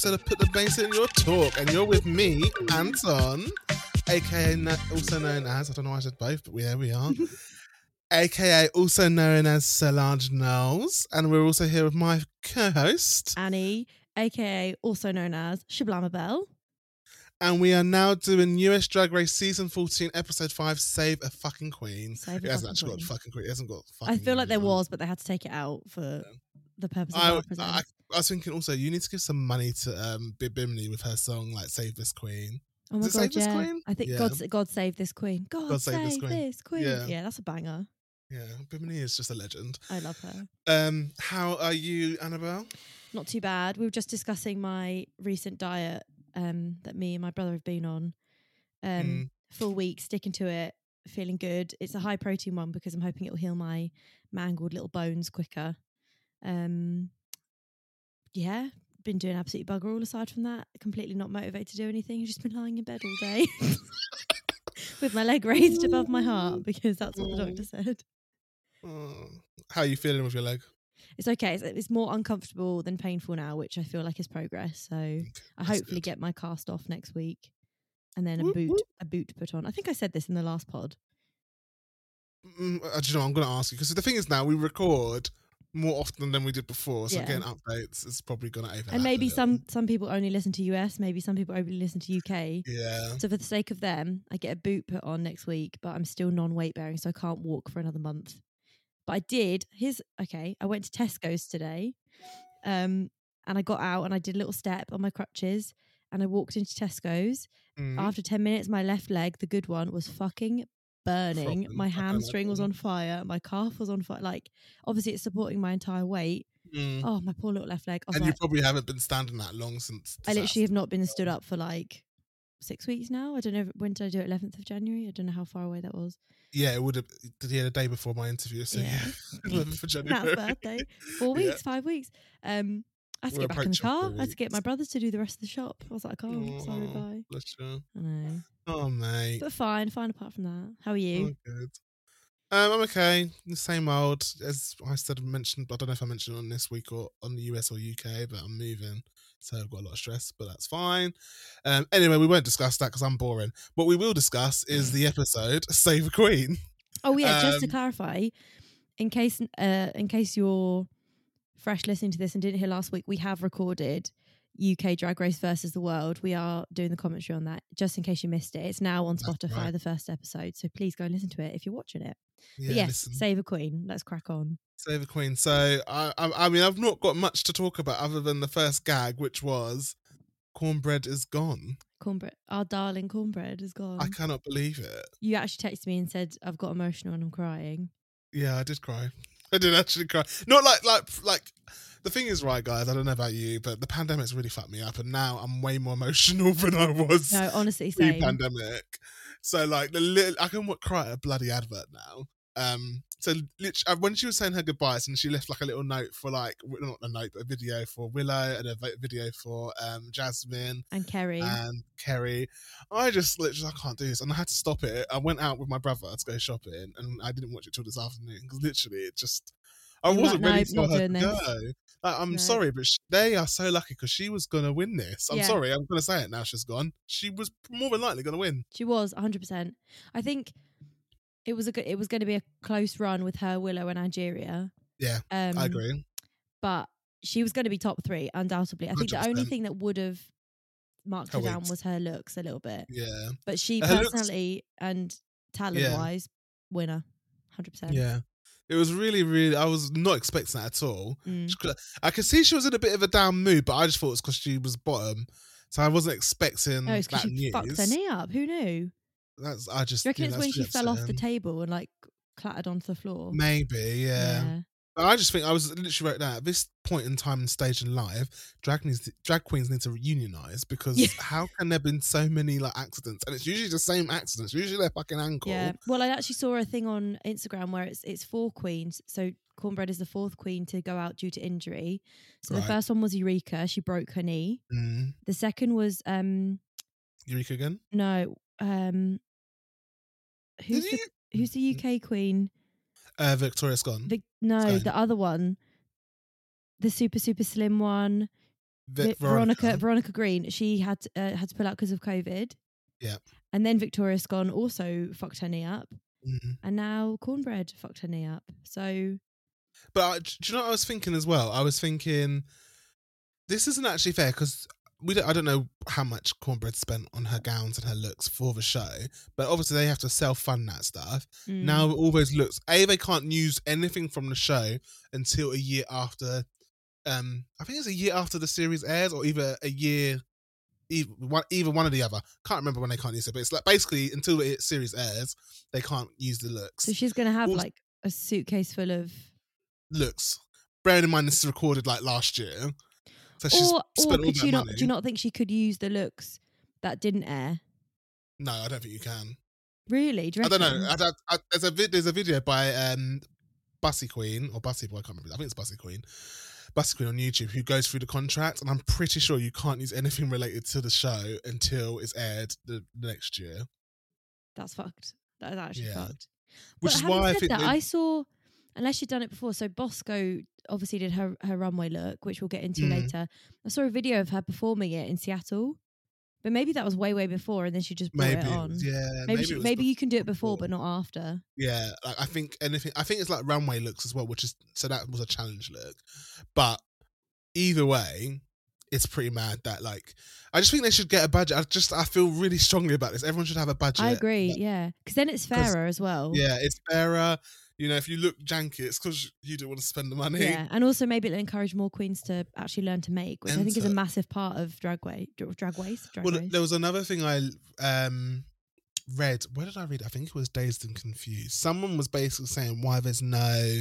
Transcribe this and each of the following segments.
Episode of Put the Bass in Your Talk. And you're with me, Anton, aka also known as, I don't know why I said both, but there we are, aka also known as Solange Knowles. And we're also here with my co host. Annie, aka also known as Shablamabel. And we are now doing US Drag Race Season 14, Episode 5, Save a Fucking Queen. Save It hasn't actually got queen. fucking queen. It hasn't got I feel like there on. was, but they had to take it out for the purpose of I, I, I was thinking also you need to give some money to um Bimini with her song like Save This Queen. Oh my Is god, Save This yeah. Queen? I think Yeah. God, God save this queen. God, God save, save this this queen. queen. Yeah. Yeah. that's a banger. Yeah, Bimini is just a legend. I love her. Um, how are you, Annabelle? Not too bad. We were just discussing my recent diet um, that me and my brother have been on. Um, Mm. Full week, sticking to it, feeling good. It's a high protein one because I'm hoping it will heal my mangled little bones quicker. Um, yeah, been doing absolutely bugger all aside from that. Completely not motivated to do anything. Just been lying in bed all day with my leg raised above my heart mm. because that's what the mm. doctor said. Oh, how are you feeling with your leg? It's okay. It's, it's more uncomfortable than painful now, which I feel like is progress. So I hopefully good. get my cast off next week, and then a Whoop, boot whoop. a boot put on. I think I said this in the last pod. Mm, I don't know. I'm going to ask you because the thing is now we record more often than we did before, so Yeah. getting updates is probably going to overlap. and maybe some some people only listen to US. Maybe some people only listen to UK. Yeah. So for the sake of them, I get a boot put on next week, but I'm still non weight bearing, so I can't walk for another month. But I did. Here's okay. I went to Tesco's today, um, and I got out and I did a little step on my crutches, and I walked into Tesco's. Mm. After ten minutes, my left leg, the good one, was fucking burning. My hamstring was on fire. My calf was on fire. Like obviously, it's supporting my entire weight. Mm. Oh, my poor little left leg. I and you probably haven't been standing that long since. I literally have not been stood up for like six weeks now. I don't know if- when did I do it. Eleventh of January. I don't know how far away that was. Yeah, it would have. Yeah, the day before my interview. So yeah, Yeah. 11th of January. Nat's birthday. Four Yeah. weeks, five weeks. Um, I had to We're get back in the car. I had to get my weeks. brothers to do the rest of the shop. I was like, oh, sorry, bye. Bless you. I know, Oh, mate. but fine, fine. Apart from that, how are you? Oh, good. Um, I'm okay. The same old as I said. Mentioned. I don't know if I mentioned on this week or on the US or UK, but I'm moving, so I've got a lot of stress. But that's fine. Um, anyway, we won't discuss that because I'm boring. What we will discuss is the episode "Save a Queen." Oh yeah, just to Um, clarify, in case uh in case you're fresh listening to this and didn't hear last week, we have recorded UK Drag Race versus the World. We are doing the commentary on that, just in case you missed it. It's now on Spotify, right. the first episode. So please go and listen to it if you're watching it. Yeah, but yes, listen. Save a Queen. Let's crack on. Save a Queen. So I, I, I mean, I've not got much to talk about other than the first gag, which was Kornbread is gone. Kornbread, our darling Kornbread is gone. I cannot believe it. you actually texted me and said I've got emotional and I'm crying. Yeah, I did cry. I did actually cry. Not like like like the thing is right, guys. I don't know about you, but the pandemic's really fucked me up, and now I'm way more emotional than I was No, honestly, same. pre-pandemic. So like the little, I can cry at a bloody advert now. Um, so literally, when she was saying her goodbyes, and she left like a little note for like not a note, but a video for Willow and a video for um Jasmine And Kerri. and Kerri. I just literally I can't do this, and I had to stop it. I went out with my brother to go shopping, and I didn't watch it till this afternoon because literally it just I You were wasn't like, ready "Nope, for her to this." go. Like, I'm No. sorry, but sh they are so lucky because she was gonna win this. I'm Yeah. sorry, I'm gonna say it now. She's gone. She was more than likely gonna win. She was 100%. I think it was a good, it was going to be a close run with her Willow and Angeria. Yeah, Um, I agree. But she was going to be top 3 undoubtedly. I think the only thing that would have marked Her her down was her looks a little bit. Yeah, But she Her looks- personally and talent wise winner. 100%. yeah. It was really, really. I was not expecting that at all. Mm. Could- I could see she was in a bit of a down mood, but I just thought it was because she was bottom, so I wasn't expecting Oh, that she news. fucked her knee up. Who knew? That's I just. Do you reckon yeah, it's when she fell off the table and like clattered onto the floor. Maybe, yeah. But I just think I was literally wrote that at this point in time and stage in life, drag needs drag queens need to unionize because Yeah. how can there been so many like accidents? And it's usually the same accidents, usually their fucking ankle. Yeah. Well, I actually saw a thing on Instagram where it's it's four queens. So Kornbread is the fourth queen to go out due to injury. So the first one was Eureka. She broke her knee. Mm. The second was um Eureka again? no um who's Did the who's the UK queen? Uh, Victoria Scone. Vic, no, Scone. the other one. The super super slim one. Vi- Vi- Veronica Veronica Green. She had uh, had to pull out because of COVID. Yeah. And then Victoria Scone also fucked her knee up, Mhm. and now Kornbread fucked her knee up. So But I, do you know what I was thinking as well? I was thinking this isn't actually fair because we don't, I don't know how much Kornbread spent on her gowns and her looks for the show, but obviously they have to self fund that stuff. mm, Now all those looks, a they can't use anything from the show until a year after. Um, I think it's a year after the series airs, or either a year, either one, either one or the other. Can't remember when they can't use it, but it's like basically until the series airs, they can't use the looks. so she's gonna have Also- like a suitcase full of. looks. Bearing in mind this is recorded like last year, so Or, or could she not? money. Do you not think she could use the looks that didn't air? No, I don't think you can. Really? Do you I don't know. reckon? I, I, there's a there's a video by um Bussy Queen or Bussy Boy. I can't remember. I think it's Bussy Queen. Bussy Queen on YouTube who goes through the contract, and I'm pretty sure you can't use anything related to the show until it's aired the, the next year. That's fucked. That is actually Yeah. fucked. Which but is why I think that, they- I saw, unless you've done it before. So Bosco obviously did her her runway look, which we'll get into Mm. later. I saw a video of her performing it in Seattle, but maybe that was way way before, and then she just brought maybe it on. yeah, maybe it she, maybe you can do it before, before. but not after. Yeah, like I think anything. I think it's like runway looks as well, which is so that was a challenge look. But either way, it's pretty mad that like I just think they should get a budget. I just I feel really strongly about this. Everyone should have a budget. I agree. Yeah, because then it's fairer as well. yeah, it's fairer. You know, if you look janky, it's because you don't want to spend the money. Yeah, and also maybe it'll encourage more queens to actually learn to make, which I think is a massive part of drag way, drag Well, there was another thing I um read. Where did I read? I think it was Dazed and Confused. Someone was basically saying why there's no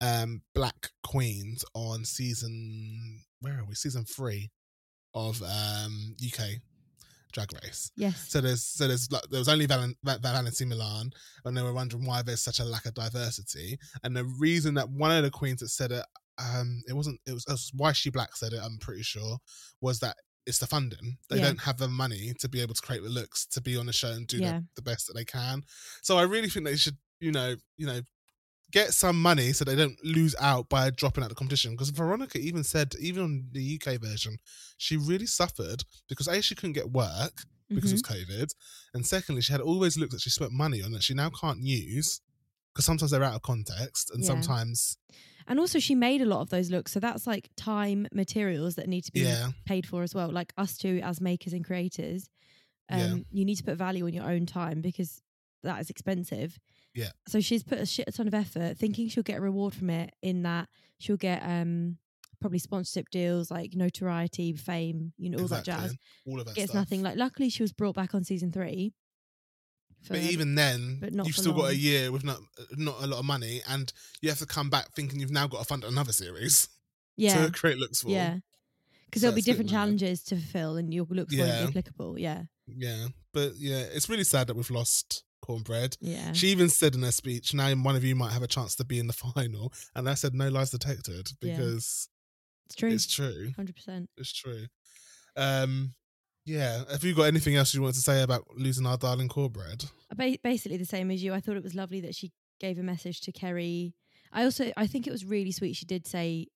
um black queens on season where are we? Season three of um UK Drag Race. yes. So there's so there's like there was only Valen, Va- Valency Milan, and they were wondering why there's such a lack of diversity. And the reason that one of the queens that said it, um, it wasn't it was, it was why she black said it. I'm pretty sure was that it's the funding. They Yeah. don't have the money to be able to create the looks to be on the show and do Yeah. the, the best that they can. So I really think they should, you know, you know. Get some money so they don't lose out by dropping out the competition. Because Veronica even said, even on the UK version, she really suffered because a she couldn't get work, because Mhm. it was COVID. And secondly, she had always looked that she spent money on that she now can't use because sometimes they're out of context and Yeah. sometimes, And also, she made a lot of those looks, so that's like time materials that need to be yeah, paid for as well. Like us two as makers and creators, um, Yeah. you need to put value on your own time because that is expensive. Yeah. So she's put a shit ton of effort, thinking she'll get a reward from it. In that she'll get um probably sponsorship deals, like notoriety, fame, you know, all that jazz. All of that Gets stuff. nothing. Like luckily, she was brought back on season three. But even then, but you've for still got a year with not not a lot of money, and you have to come back thinking you've now got to fund another series yeah, to create looks for. yeah, because So there'll be it's a bit different challenges to fulfill, and your looks Yeah. won't be applicable. Yeah, yeah. But yeah, it's really sad that we've lost Kornbread. yeah. She even said in her speech, now one of you might have a chance to be in the final. And I said, no lies detected Yeah. because it's true. it's true. Hundred percent. It's true. Um, yeah. Have you got anything else you want to say about losing our darling Kornbread? ba- basically the same as you. I thought it was lovely that she gave a message to Kerri. I also I think it was really sweet. She did say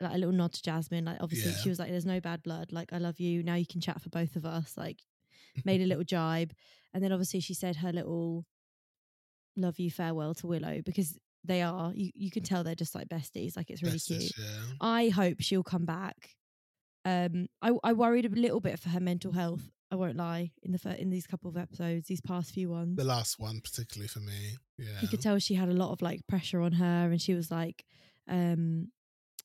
like a little nod to Jasmine. Like obviously Yeah. she was like, "There's no bad blood. Like I love you. Now you can chat for both of us." Like made a little jibe, and then obviously she said her little love you farewell to Willow because they are you you can tell they're just like besties. Like it's really Bestest, cute. Yeah. I hope she'll come back. Um, I I worried a little bit for her mental health. I won't lie. In the fir- in these couple of episodes, these past few ones, The last one, particularly for me. Yeah. you could tell she had a lot of like pressure on her, and she was like, um,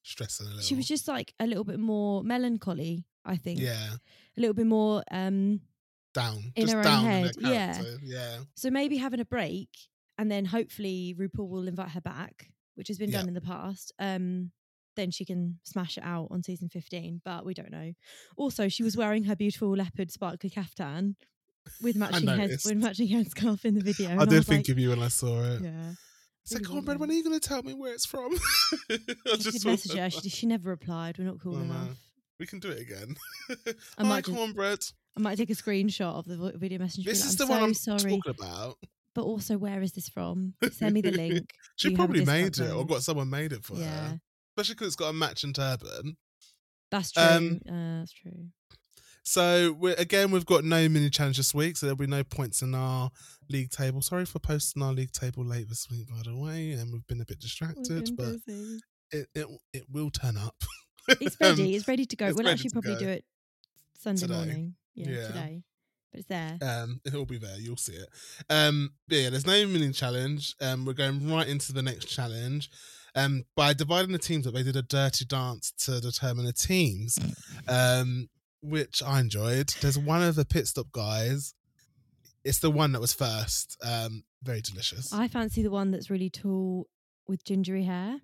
Stressing a little. she was just like a little bit more melancholy. I think, yeah. a little bit more. Um, Down. In just her own down head, in their yeah. character. Yeah. so maybe having a break and then hopefully RuPaul will invite her back, which has been Yeah. done in the past. Um, then she can smash it out on season 15, but we don't know. Also, she was wearing her beautiful leopard sparkly caftan with matching head with matching headscarf in the video. I did was think like, of you when I saw it. yeah. It's like, really oh, Brad, when are you going to tell me where it's from? I I just message her. She, she never replied. We're not cool Oh, no. enough. We can do it again. I Hi, might come just- on, Brad. I might take a screenshot of the video message. This like, is the I'm one I'm sorry, talking about. but also where is this from? Send me the link. She Do you have a probably made it or got someone made it for Yeah, her. Especially because it's got a matching turban. that's true. Um, uh, that's true. So we're, again, we've got no mini challenge this week, so there'll be no points in our league table. Sorry for posting our league table late this week, by the way, and we've been a bit distracted, but busy. it, it it will turn up. It's Um, ready. it's ready to go. We'll actually probably do it Sunday Today. morning. Yeah, Yeah. today. But it's there. Um, it'll be there. You'll see it. Um, but yeah, there's no mini challenge. Um, we're going right into the next challenge. Um, by dividing the teams up, they did a dirty dance to determine the teams, um, which I enjoyed. There's one of the pit stop guys. It's the one that was first. Um, very delicious. I, I fancy the one that's really tall with gingery hair.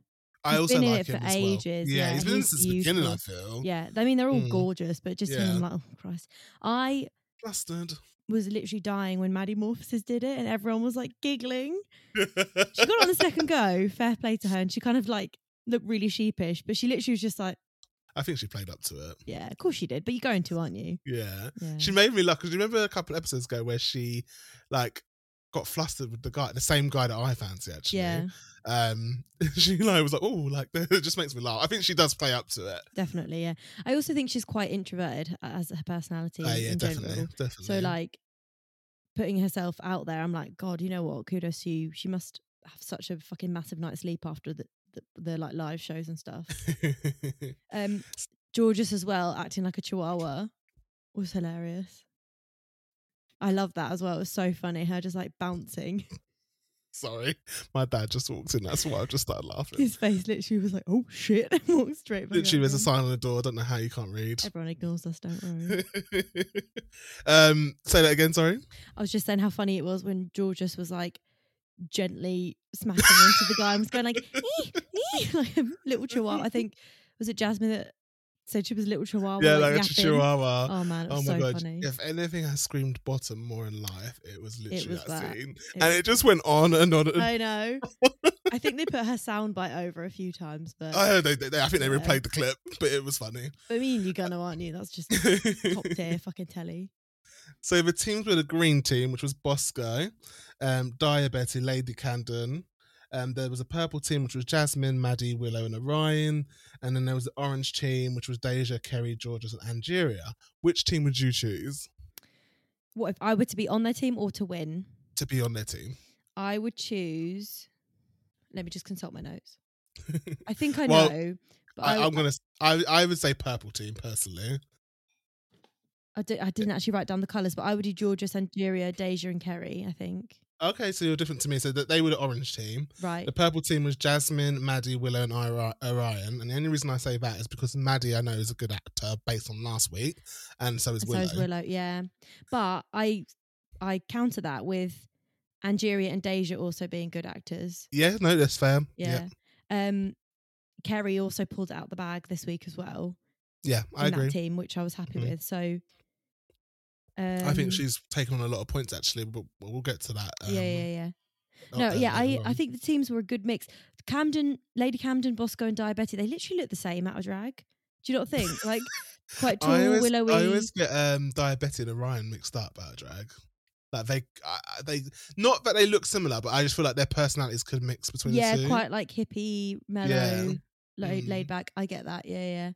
He's also been in like it for him as well. ages, Yeah, yeah, he's been he's since the beginning. I feel. Yeah, I mean they're all Mm. gorgeous, but just him, Yeah. I'm like, oh Christ. I Flustered. was literally dying when Maddie Morphosis did it, and everyone was like giggling. She got on the second go. Fair play to her, and she kind of like looked really sheepish, but she literally was just like, I think she played up to it. yeah, of course she did. But you're going to, aren't you? Yeah. Yeah. She made me laugh because you remember a couple episodes ago where she like got flustered with the guy, the same guy that I fancy actually. yeah, Um, she like was like, oh, like it just makes me laugh. I think she does play up to it. definitely. Yeah. I also think she's quite introverted as her personality. Uh, yeah, in definitely, General. definitely. So like putting herself out there, I'm like, God, you know what? Kudos to you. She must have such a fucking massive night's sleep after the the, the like live shows and stuff. Um, Jorgeous as well, acting like a chihuahua, was hilarious. I love that as well. It was so funny. Her just like bouncing. Sorry, my dad just walked in. That's why I just started laughing. His face literally was like, "Oh shit!" and walked straight back. Literally, there's a sign on the door. I don't know how you can't read. Everyone ignores us, don't worry. um, say that again. Sorry. I was just saying how funny it was when Jorgeous was like gently smacking into the guy and was going like, "Ee, ee," like a little chihuahua. I think was it Jasmine that said she was a little chihuahua. yeah, like, like a chihuahua. Oh man, it Oh my so god! funny. If anything has screamed bottom more in life, it was literally was that, that. scene, It and it just went on and on. And I know. I think they put her soundbite over a few times, but I heard they, they, I think they replayed the clip, but it was funny. I mean, you're gonna, aren't you? That's just top tier fucking telly. so the teams were the green team, which was Bosco, um, Daya Lady Camden. Um, there was a purple team, which was Jasmine, Maddie, Willow, and Orion. And then there was the orange team, which was Deja, Kerri, Jorgeous, and Angeria. Which team would you choose What if I were to be on their team or to win? to be on their team? I would choose. Let me just consult my notes. I think I Well, know, but I, I, I'm gonna. I I would say purple team personally. I, di- I didn't actually write down the colours, but I would do Jorgeous, Angeria, Deja, and Kerri. I think. Okay, so you're different to me. So that they were the orange team. Right. The purple team was Jasmine, Maddie, Willow, and Ori- Orion. And the only reason I say that is because Maddie, I know, is a good actor based on last week, and so is And Willow. So is Willow, yeah. But I I counter that with Angeria and Deja also being good actors. Yeah, no, that's fair. Yeah. Um Kerri also pulled out the bag this week as well yeah, I in agree. that team, which I was happy Mhm. with. So um, I think she's taken on a lot of points actually, but we'll get to that. Um, yeah, yeah, yeah. uh, No, uh, yeah, I later I think the teams were a good mix. Camden, Lady Camden, Bosco, and Daya Betty, they literally look the same out of drag. Do you not think? Like quite tall, I always, willowy. I always get um, Daya Betty and Orion mixed up out of drag. Like they, I- they, not that they look similar, but I just feel like their personalities could mix between yeah, the two. quite like hippie, mellow, Yeah. laid, Mm. laid back. I get that. Yeah, yeah.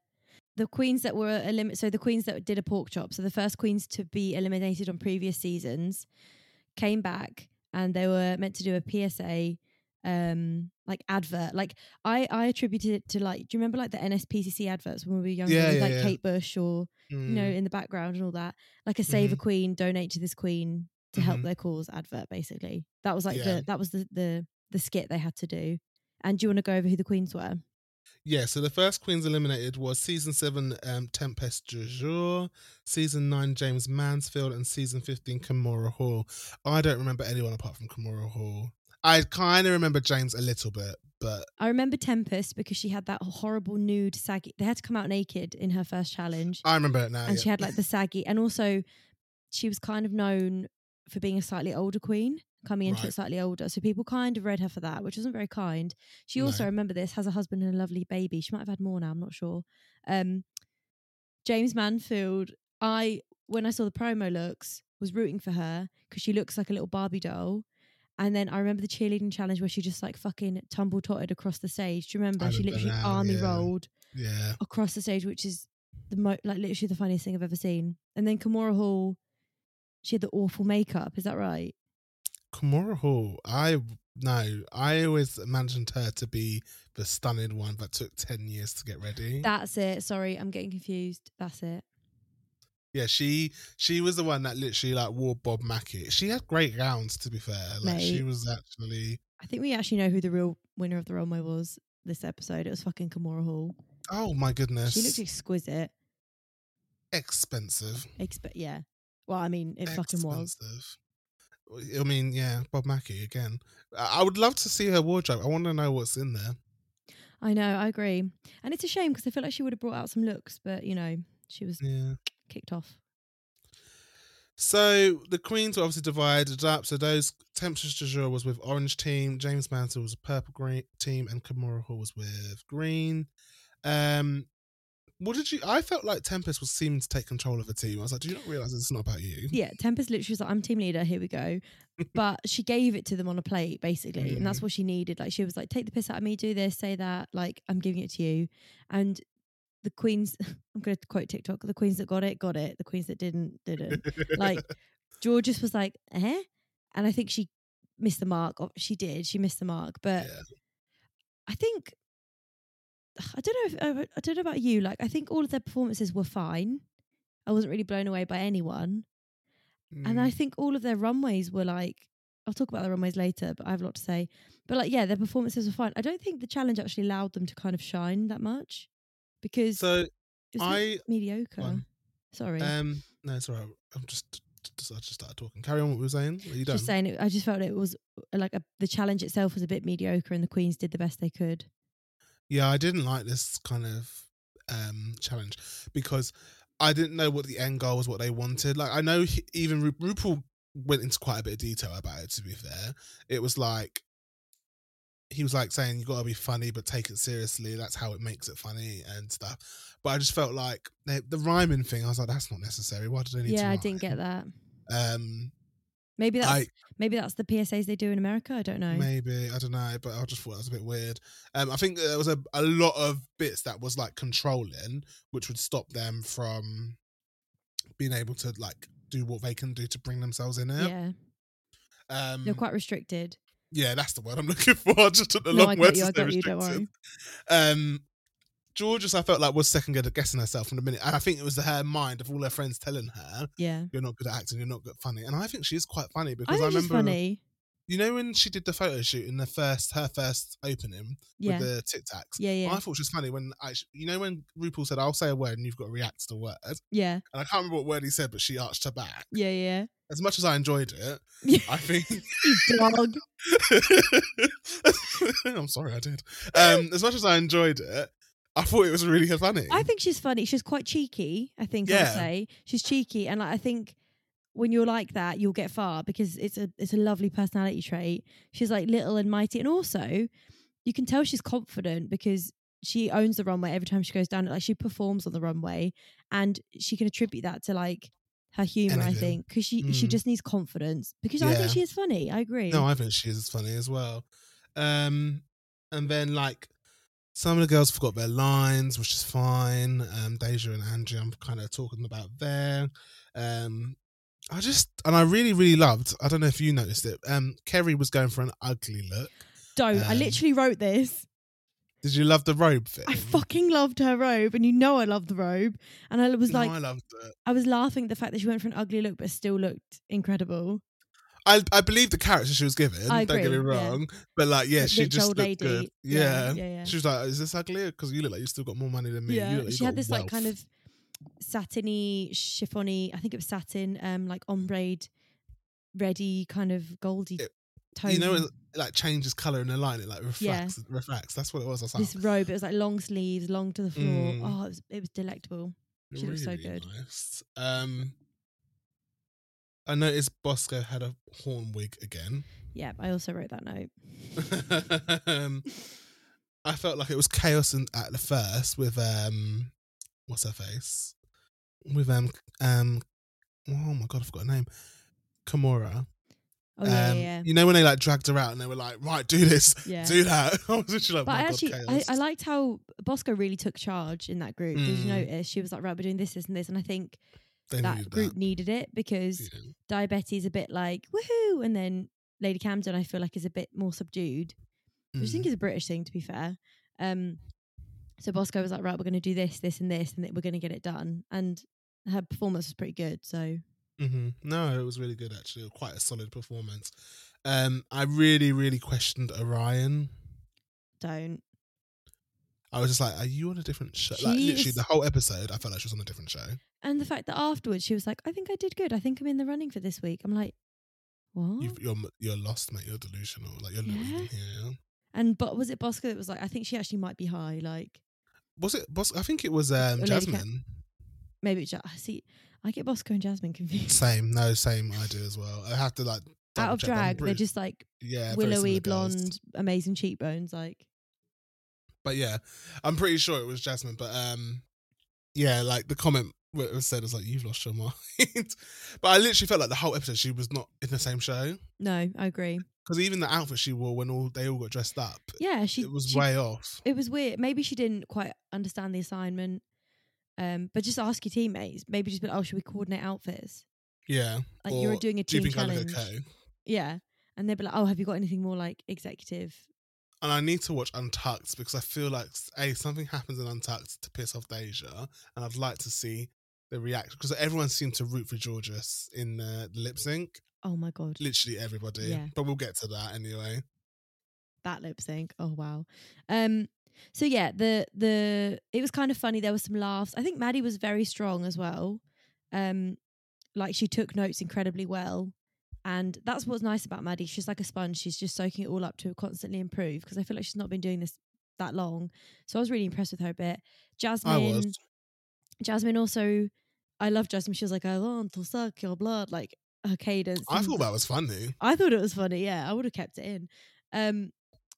The queens that were eliminated, so the queens that did a pork chop, so the first queens to be eliminated on previous seasons, came back and they were meant to do a PSA, um, like advert. Like I, I attributed it to like, do you remember like the NSPCC adverts when we were younger, Yeah, yeah, like yeah. Kate Bush or you know Mm. in the background and all that, like a save a Mhm. queen, donate to this queen to help Mhm. their cause advert. Basically, that was like the that was the the the skit they had to do. And do you want to go over who the queens were? Yeah, so the first Queens eliminated was season seven, um, Tempest du Jour, season nine, James Mansfield, and season fifteen, Kahmora Hall. I don't remember anyone apart from Kahmora Hall. I kind of remember James a little bit, but I remember Tempest because she had that horrible nude saggy. They had to come out naked in her first challenge, I remember it now. and yeah. she had like the saggy, and also she was kind of known for being a slightly older queen, coming into Right. it slightly older. So people kind of read her for that, which wasn't very kind. She also, No. I remember this, has a husband and a lovely baby. She might have had more now. I'm not sure. Um, James Mansfield. I when I saw the promo looks was rooting for her because she looks like a little Barbie doll. And then I remember the cheerleading challenge where she just like fucking tumble totted across the stage. Do you remember? I she literally now, army yeah. rolled yeah. across the stage, which is the mo- like literally the funniest thing I've ever seen. And then Kahmora Hall, she had the awful makeup. Is that right? Hall. I no. I always imagined her to be the stunning one that took ten years to get ready. That's it. Sorry, I'm getting confused. That's it. yeah, she she was the one that literally like wore Bob Mackie. She had great gowns, to be fair. Like she was actually. I think we actually know who the real winner of the runway was this episode. It was fucking Kahmora Hall. Oh my goodness. She looked exquisite. expensive. Expe- yeah. Well, I mean, it fucking was. I mean, yeah, Bob Mackie again. I would love to see her wardrobe. I want to know what's in there. I know. I agree. And it's a shame because I feel like she would have brought out some looks, but you know, she was Yeah. kicked off. So the queens were obviously divided up. So those Temptress du jour was with orange team, James Mantle was purple green team, and Kahmora Hall was with green. Um, what did you? I felt like Tempest was seeming to take control of the team. I was like, do you not realize it's not about you? Yeah, Tempest literally was like, I'm team leader, here we go. But she gave it to them on a plate, basically. And that's Mhm. what she needed. Like, she was like, take the piss out of me, do this, say that. Like, I'm giving it to you. And the queens, I'm going to quote TikTok, the queens that got it, got it. The queens that didn't, didn't. like, Jorgeous was like, eh? And I think she missed the mark. She did. She missed the mark. But Yeah. I think, I don't know if, I don't know about you. Like, I think all of their performances were fine. I wasn't really blown away by anyone. And I Mm. think all of their runways were like, I'll talk about the runways later, but I have a lot to say. But like, yeah, their performances were fine. I don't think the challenge actually allowed them to kind of shine that much because so I mediocre. one. Sorry. um no, it's alright. I'm just, just I just started talking. Carry on what we were saying. Are you done? just saying, it, I just felt it was like a, the challenge itself was a bit mediocre and the queens did the best they could. Yeah, I didn't like this kind of um challenge because I didn't know what the end goal was, what they wanted. Like I know he, even Ru- RuPaul went into quite a bit of detail about it. To be fair, it was like he was like saying you got to be funny, but take it seriously. That's how it makes it funny and stuff. But I just felt like they, the rhyming thing. I was like, that's not necessary. Why did they need to? Yeah, I didn't get that. Um, Maybe that's I maybe that's the PSAs they do in America. I don't know. Maybe I don't know, but I just thought that was a bit weird. Um, I think there was a, a lot of bits that was like controlling, which would stop them from being able to like do what they can do to bring themselves in it. Yeah, Um, they're quite restricted. yeah, that's the word I'm looking for. I just took the No, long I word you. I got you. Don't worry. Um, Jorgeous, I felt like was second guessing herself from the minute, and I think it was her mind of all her friends telling her, Yeah, "You're not good at acting. You're not good funny." And I think she is quite funny because I, she's remember, funny. you know, when she did the photo shoot in the first her first opening, Yeah, with the Tic Tacs. yeah, yeah, I thought she was funny when I, you know, when RuPaul said, "I'll say a word and you've got to react to the word," yeah, and I can't remember what word he said, but she arched her back. yeah, yeah. As much as I enjoyed it, I think dog. I'm sorry, I did. Um, as much as I enjoyed it, I thought it was really funny. I think she's funny. She's quite cheeky. I think Yeah. I'd say she's cheeky, and like, I think when you're like that, you'll get far because it's a it's a lovely personality trait. She's like little and mighty, and also you can tell she's confident because she owns the runway every time she goes down. it. Like she performs on the runway, and she can attribute that to like her humor. I think because she she Mm. just needs confidence because I think she is funny. I agree. no, I think she is funny as well. Um, and then like some of the girls forgot their lines, which is fine. Um, Deja and Angie, I'm kind of talking about there. Um, I just and I really really loved. I don't know if you noticed it. Um, Kerri was going for an ugly look. Don't. I um, literally wrote this. Did you love the robe thing? I fucking loved her robe, and you know I love the robe. And I was No, like, I loved it. I was laughing at the fact that she went for an ugly look, but still looked incredible. I I believe the character she was given. I don't get me agree, yeah. wrong, but like yeah, she rich just looked lady. good. Yeah, Yeah. yeah, yeah. She was like, "Is this ugly? Because you look like you still got more money than me." Yeah, look like you she had this like kind of satiny, chiffony. I think it was satin, um, like ombre, ready kind of goldy. It- tone. You know, it like changes color in the line. It like refracts. Refracts. That's what it was. I was like, this robe. It was like long sleeves, long to the floor. Mm. Oh, it was it was delectable. she looks so good. Nice. Um, I noticed Bosco had a horn wig again. Yeah, I also wrote that note. um, I felt like it was chaos in, at the first with um, what's her face? With um um, oh my god, I forgot her name. Kahmora. Oh yeah, um, yeah, yeah. You know when they like dragged her out and they were like, right, do this, Yeah. do that. I was literally like, But my I god, actually, I, chaos. I liked how Bosco really took charge in that group. Did you Mm. notice? She was like, right, we're doing this, this, and this. And I think They that needed group needed it because Yeah. Daya Betty's a bit like, woohoo. And then Lady Camden, I feel like, is a bit more subdued, which I Mm. think is a British thing, to be fair. Um, so Bosco was like, right, we're going to do this, this, and this, and we're going to get it done. And her performance was pretty good. So mm-hmm. No, it was really good actually. Quite a solid performance. Um, I really, really questioned Orion. don't. I was just like, "Are you on a different show?" She like literally, is- the whole episode, I felt like she was on a different show. And the fact that afterwards she was like, I think I did good. I think I'm in the running for this week. I'm like, what? You've, you're you're lost, mate. You're delusional. Like you're Yeah. here. and but was it Bosco that was like, I think she actually might be high. Like Was it? Bosco? I think it was um, Jasmine. maybe it's just, see, I get Bosco and Jasmine confused. Same. No, same. I do as well. I have to like Out of drag, they're just like yeah, willowy, girls. blonde, amazing cheekbones. Like But yeah, I'm pretty sure it was Jasmine. But um, yeah, like the comment it was said was like, "You've lost your mind." but I literally felt like the whole episode she was not in the same show no, I agree. because even the outfit she wore when all they all got dressed up, Yeah, she it was she- way off. it was weird. Maybe she didn't quite understand the assignment. Um, but just ask your teammates. Maybe just be like, oh, should we coordinate outfits? Yeah. Like Or you're doing a team challenge. okay? Yeah. And they'd be like, oh, have you got anything more like executive? And I need to watch Untucked because I feel like a something happens in Untucked to piss off Deja, and I'd like to see the reaction because everyone seemed to root for Jorgeous in the, the lip sync. Oh my god, Literally everybody. Yeah. But we'll get to that anyway. that lip sync. Oh wow. Um. So yeah, the the it was kind of funny. There were some laughs. I think Maddie was very strong as well. Um, like she took notes incredibly well. And that's what's nice about Maddie. She's like a sponge. She's just soaking it all up to constantly improve because I feel like she's not been doing this that long. So I was really impressed with her a bit. Jasmine. Jasmine also, I love Jasmine. She was like, I want to suck your blood, like her cadence. I thought that was funny. I thought it was funny. Yeah, I would have kept it in. Um,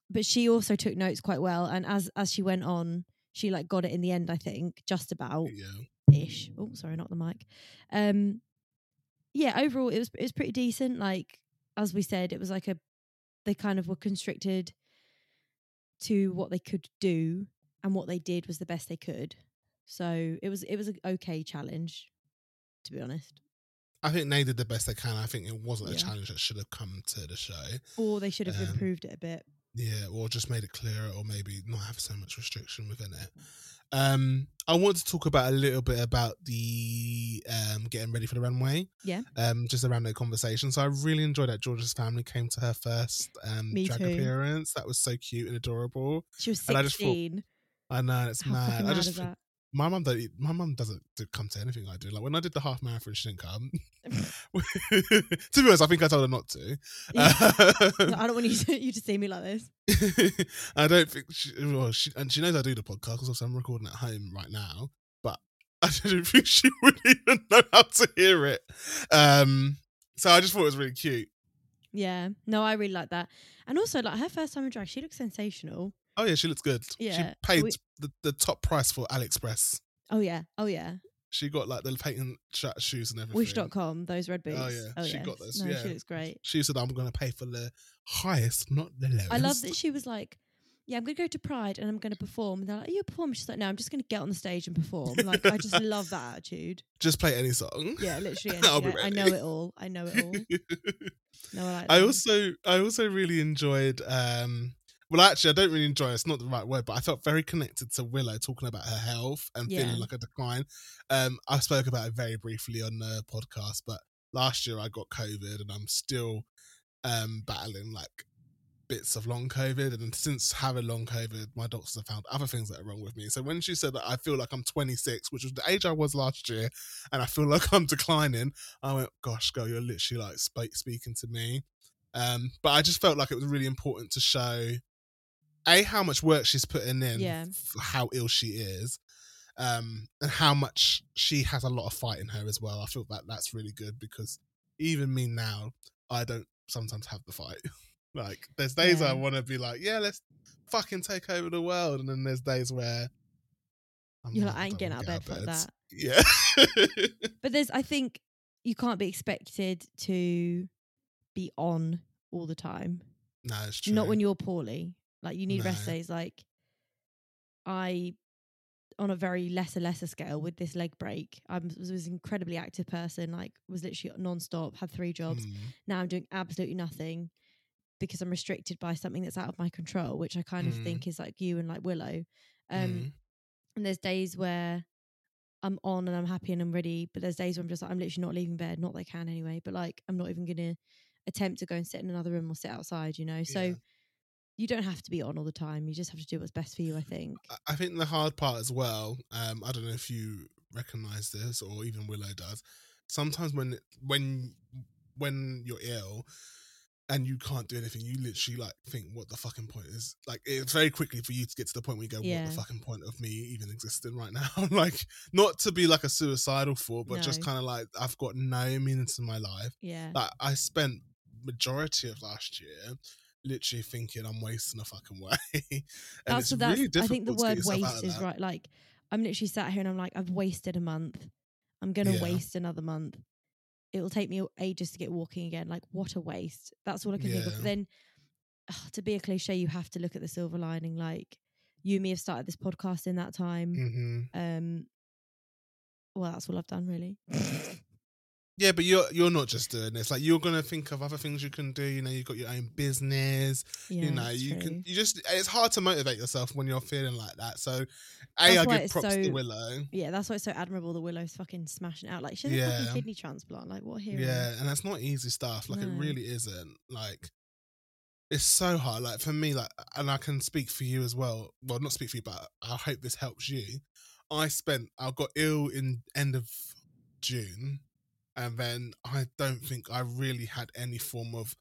but she also took notes quite well, and as as she went on, she like got it in the end. I think just about Yeah. ish. Oh, sorry, not the mic. Um, yeah. Overall, it was it was pretty decent. Like as we said, it was like a they kind of were constricted to what they could do, and what they did was the best they could. So it was it was an okay challenge, to be honest. I think they did the best they can. I think it wasn't a challenge that should have come to the show. Or they should have Um, improved it a bit. Yeah, or just made it clearer, or maybe not have so much restriction within it. Um, I want to talk about a little bit about the um getting ready for the runway. Yeah. Um, just around their conversation. So I really enjoyed that Jorgeous's family came to her first um Me drag too. appearance. That was so cute and adorable. She was and I just thought, sixteen. I know it's How mad. fucking I just is think- that? My mum don't. My mum doesn't come to anything I do. Like when I did the half marathon, she didn't come. to be honest, I think I told her not to. Yeah. Um, I don't want you to, you to see me like this. I don't think she, well, she and she knows I do the podcast because I'm recording at home right now. But I don't think she would even know how to hear it. Um, so I just thought it was really cute. Yeah. No, I really like that. And also, like her first time in drag, she looks sensational. Oh yeah, she looks good. Yeah, she paid we- the, the top price for AliExpress. Oh yeah. Oh yeah. She got like the patent shoes and everything. Wish.com, those red boots. Oh, yeah. She got those, No, yeah. she looks great. She said, "I'm going to pay for the highest, not the lowest." I love that she was like, yeah, I'm going to go to Pride and I'm going to perform. And they're like, are you a performer? She's like, no, I'm just going to get on the stage and perform. Like, I just love that attitude. Just play any song. Yeah, literally. I'll be anything. I, I know it all. I know it all. No, I like I also I also really enjoyed um well actually I don't really enjoy it, it's not the right word, but I felt very connected to Willow talking about her health and Yeah. feeling like a decline. Um I spoke about it very briefly on the podcast, but last year I got COVID and I'm still um battling like bits of long COVID and since having long COVID, my doctors have found other things that are wrong with me. So when she said that I feel like I'm 26, which was the age I was last year, and I feel like I'm declining, I went, "Gosh, girl, you're literally like sp- speaking to me." Um, but I just felt like it was really important to show a how much work she's putting in, Yeah. how ill she is, um, and how much she has a lot of fight in her as well. I feel that that's really good because even me now, I don't sometimes have the fight. like there's days I want to be like, yeah, let's fucking take over the world, and then there's days where I'm You're like, I ain't getting out of bed, for that. Yeah. But there's, I think, you can't be expected to be on all the time. no, it's true. Not when you're poorly. Like you need rest days. Like I, on a very lesser lesser scale with this leg break, I was, was an incredibly active person. Like was literally non-stop, had three jobs. Mm, Now I'm doing absolutely nothing because I'm restricted by something that's out of my control, which I kind of Mm. think is like you and like Willow. Um, mm. and there's days where I'm on and I'm happy and I'm ready, but there's days where I'm just like I'm literally not leaving bed. Not that I can anyway, but like I'm not even gonna attempt to go and sit in another room or sit outside. You know, so Yeah. You don't have to be on all the time. You just have to do what's best for you. I think. I- think the hard part as well. Um, I don't know if you recognize this or even Willow does. Sometimes when when when you're ill and you can't do anything, you literally like think, "What the fucking point is?" Like it's very quickly for you to get to the point where you go, "What the fucking point of me even existing right now?" like not to be like a suicidal thought, but just kind of like I've got no meaning to my life. Yeah. Like I spent majority of last year literally thinking I'm wasting a fucking way. and that's it's what that's. really difficult I think the word waste is that. right. Like I'm literally sat here and I'm like I've wasted a month. I'm gonna Yeah. waste another month. It will take me ages to get walking again. Like what a waste. That's all I can think of. But then, to be a cliche, you have to look at the silver lining. Like you and me have started this podcast in that time. hmm Um, well, that's all I've done really. Yeah, but you're you're not just doing this. Like you're gonna think of other things you can do. You know, you've got your own business. yeah, you know, you true. can. You just. It's hard to motivate yourself when you're feeling like that. So, a That's I give props to Willow. Yeah, that's why it's so admirable that Willow's fucking smashing out. Like she had a fucking kidney transplant. Like what a hero? Yeah, and that's not easy stuff. Like it really isn't. Like it's so hard. Like for me, like, and I can speak for you as well. Well, not speak for you, but I hope this helps you. I spent. I got ill in end of June, and then I don't think I really had any form of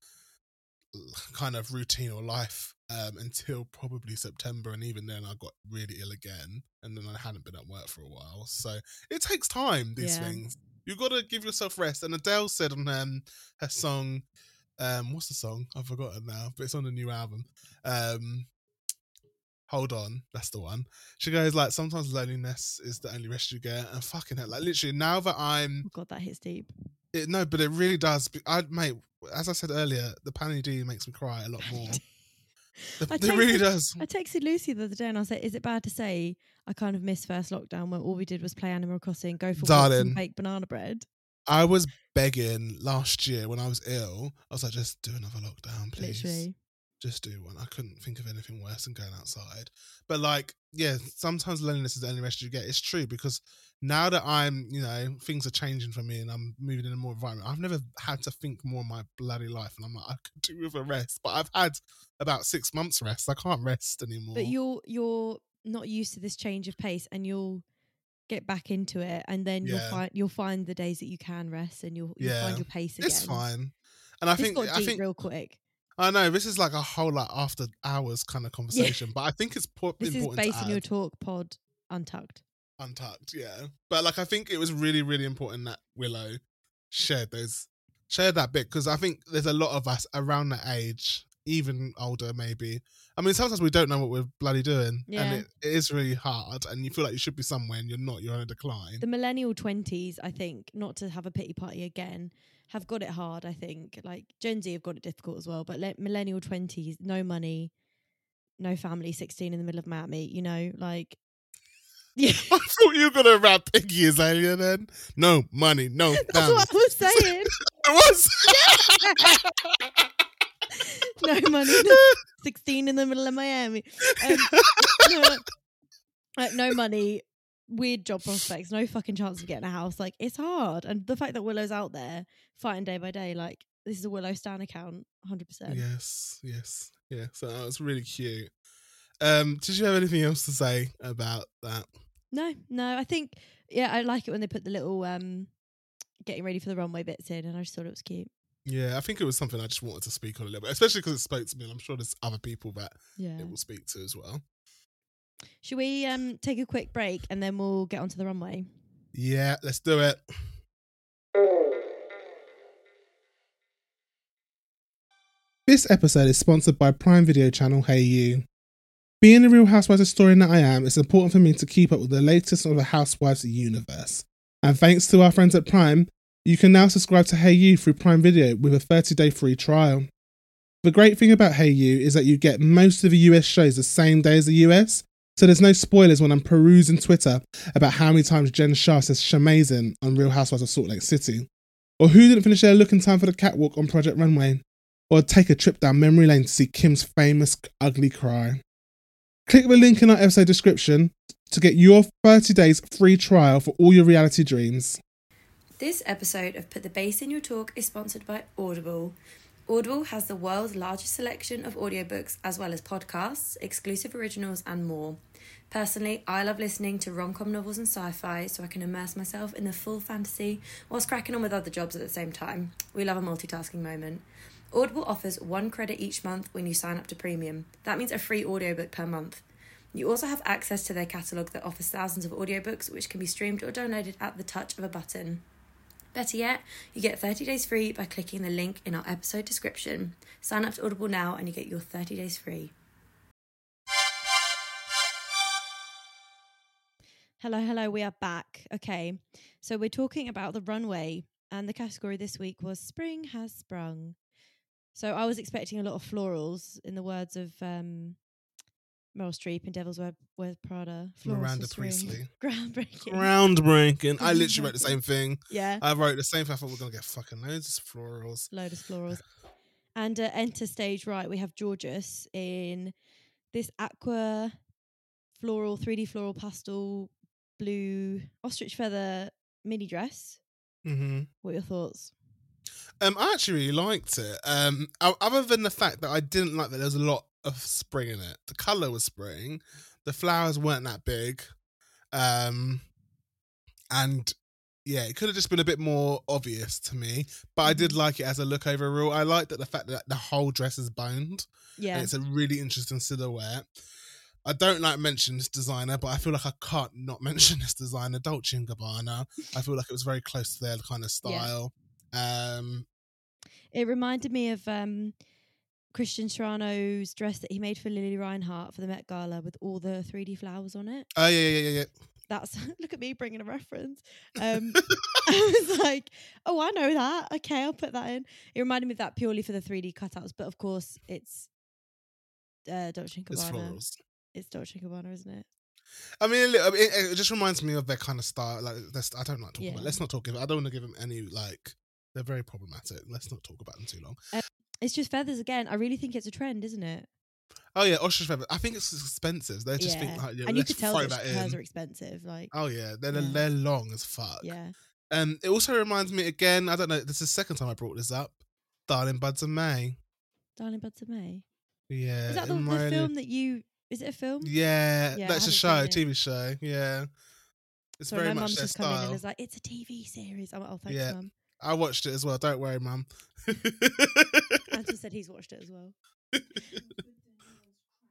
kind of routine or life um, until probably September, and even then I got really ill again, and then I hadn't been at work for a while. So it takes time. These Yeah. things you got to give yourself rest. And Adele said on um, her song, um, what's the song? I've forgotten now, but it's on the new album. Um, Hold on, that's the one. She goes like, sometimes loneliness is the only rest you get, and fucking hell, like literally now that I'm Oh god, that hits deep. it, no, but it really does. I mate, as I said earlier, the Panny D makes me cry a lot more. I it really does. I texted Lucy the other day and I was like, "Is it bad to say I kind of missed first lockdown where all we did was play Animal Crossing, go for walks Darling. and bake banana bread?" I was begging last year when I was ill. I was like, just do another lockdown, please. Literally, Just do one. I couldn't think of anything worse than going outside. But like, yeah, sometimes loneliness is the only rest you get. It's true because now that I'm, you know, things are changing for me and I'm moving in a more environment. I've never had to think more of my bloody life, and I'm like, I could do with a rest. But I've had about six months rest. I can't rest anymore. but you're you're not used to this change of pace, and you'll get back into it, and then you'll find you'll find the days that you can rest, and you'll, you'll Yeah. find your pace again. it's fine. And I This think got I think real quick. I know this is like a whole like after hours kind of conversation, but I think it's po- This is based on your talk pod untucked. untucked, yeah. But like I think it was really really important that Willow shared those shared that bit because I think there's a lot of us around that age, even older maybe. I mean, sometimes we don't know what we're bloody doing, Yeah. and it, it is really hard, and you feel like you should be somewhere and you're not. You're on a decline. The millennial twenties, I think, not to have a pity party again, have got it hard. I think like Gen Z have got it difficult as well, but like millennial twenties, no money, no family, sixteen in the middle of Miami. You know, like yeah, I thought you were gonna rap Iggy Azalea then. No money, no that's what I was saying. It was. no money, no, sixteen in the middle of Miami. Um, no, no money, weird job prospects, no fucking chance of getting a house. Like it's hard, and the fact that Willow's out there fighting day by day, like this is a Willow Stan account, hundred percent. Yes, yes, yeah. So that was really cute. Um, did you have anything else to say about that? No, no, I think yeah, I like it when they put the little um getting ready for the runway bits in, and I just thought it was cute. Yeah, I think it was something I just wanted to speak on a little bit, especially because it spoke to me. And I'm sure there's other people that Yeah. it will speak to as well. Should we um take a quick break and then we'll get onto the runway? Yeah, let's do it. This episode is sponsored by Prime Video channel Hayu. Being a Real Housewives historian that I am, it's important for me to keep up with the latest of the Housewives universe. And thanks to our friends at Prime, you can now subscribe to Hayu through Prime Video with a 30 day free trial. The great thing about Hayu is that you get most of the US shows the same day as the US, so there's no spoilers when I'm perusing Twitter about how many times Jen Shah says Shamazin on Real Housewives of Salt Lake City, or who didn't finish their look in time for the catwalk on Project Runway, or take a trip down memory lane to see Kim's famous ugly cry. Click the link in our episode description to get your 30 days free trial for all your reality dreams. This episode of Put the Bass in Your Talk is sponsored by Audible. Audible has the world's largest selection of audiobooks as well as podcasts, exclusive originals, and more. Personally, I love listening to rom com novels and sci fi so I can immerse myself in the full fantasy whilst cracking on with other jobs at the same time. We love a multitasking moment. Audible offers one credit each month when you sign up to premium. That means a free audiobook per month. You also have access to their catalogue that offers thousands of audiobooks which can be streamed or downloaded at the touch of a button. Better yet, you get 30 days free by clicking the link in our episode description. Sign up to Audible now and you get your 30 days free. Hello, hello, we are back. Okay, so we're talking about the runway, and the category this week was Spring Has Sprung. So I was expecting a lot of florals, in the words of um, Meryl Streep in Devil's Web with Prada. For Miranda. Priestley. Groundbreaking. Groundbreaking. I literally wrote the same thing. yeah, I wrote the same thing. I thought we are going to get fucking loads of florals. load of florals. And uh, enter stage right, we have Jorgeous in this aqua floral, 3D floral pastel blue ostrich feather mini dress. hmm What are your thoughts? Um, I actually really liked it. Um, other than the fact that I didn't like that there was a lot of spring in it. The color was spring. The flowers weren't that big. Um, and yeah, it could have just been a bit more obvious to me. But I did like it as a look overall. I liked that the fact that the whole dress is boned. Yeah. And it's a really interesting silhouette. I don't like mention this designer, but I feel like I can't not mention this designer, Dolce and Gabbana. I feel like it was very close to their kind of Yeah. style. Um, It reminded me of um, Christian Siriano's dress that he made for Lili Reinhart for the Met Gala with all the 3D flowers on it. oh yeah, yeah, yeah, yeah. That's look at me bringing a reference. Um, I was like, oh, I know that. Okay, I'll put that in. It reminded me of that purely for the 3D cutouts, but of course it's uh, Dolce and It's Gabbana. florals. It's Dolce and Gabbana, isn't it? I mean, it, it just reminds me of their kind of style. Like, that's, I don't like talking Yeah. about. Let's not talk about. I don't want to give them any like. They're very problematic. Let's not talk about them too long. It's just feathers again. I really think it's a trend, isn't it? Oh yeah, ostrich feather. I think it's expensive. They just think Yeah. like, yeah, and you could tell that that hers are expensive. Like, Oh yeah, they're Yeah. they're long as fuck. yeah. Um, it also reminds me again. I don't know. This is the second time I brought this up. Darling Buds of May. Darling Buds of May. Yeah. Is that the, the film that you? Is it a film? Yeah, Yeah, that's a show, TV show. Yeah, it's Sorry, very my much mum's their just come in and style. was like, "It's a TV series." I'm like, "Oh, thanks, Yeah. mum." I watched it as well. Don't worry, mum. Anton said he's watched it as well.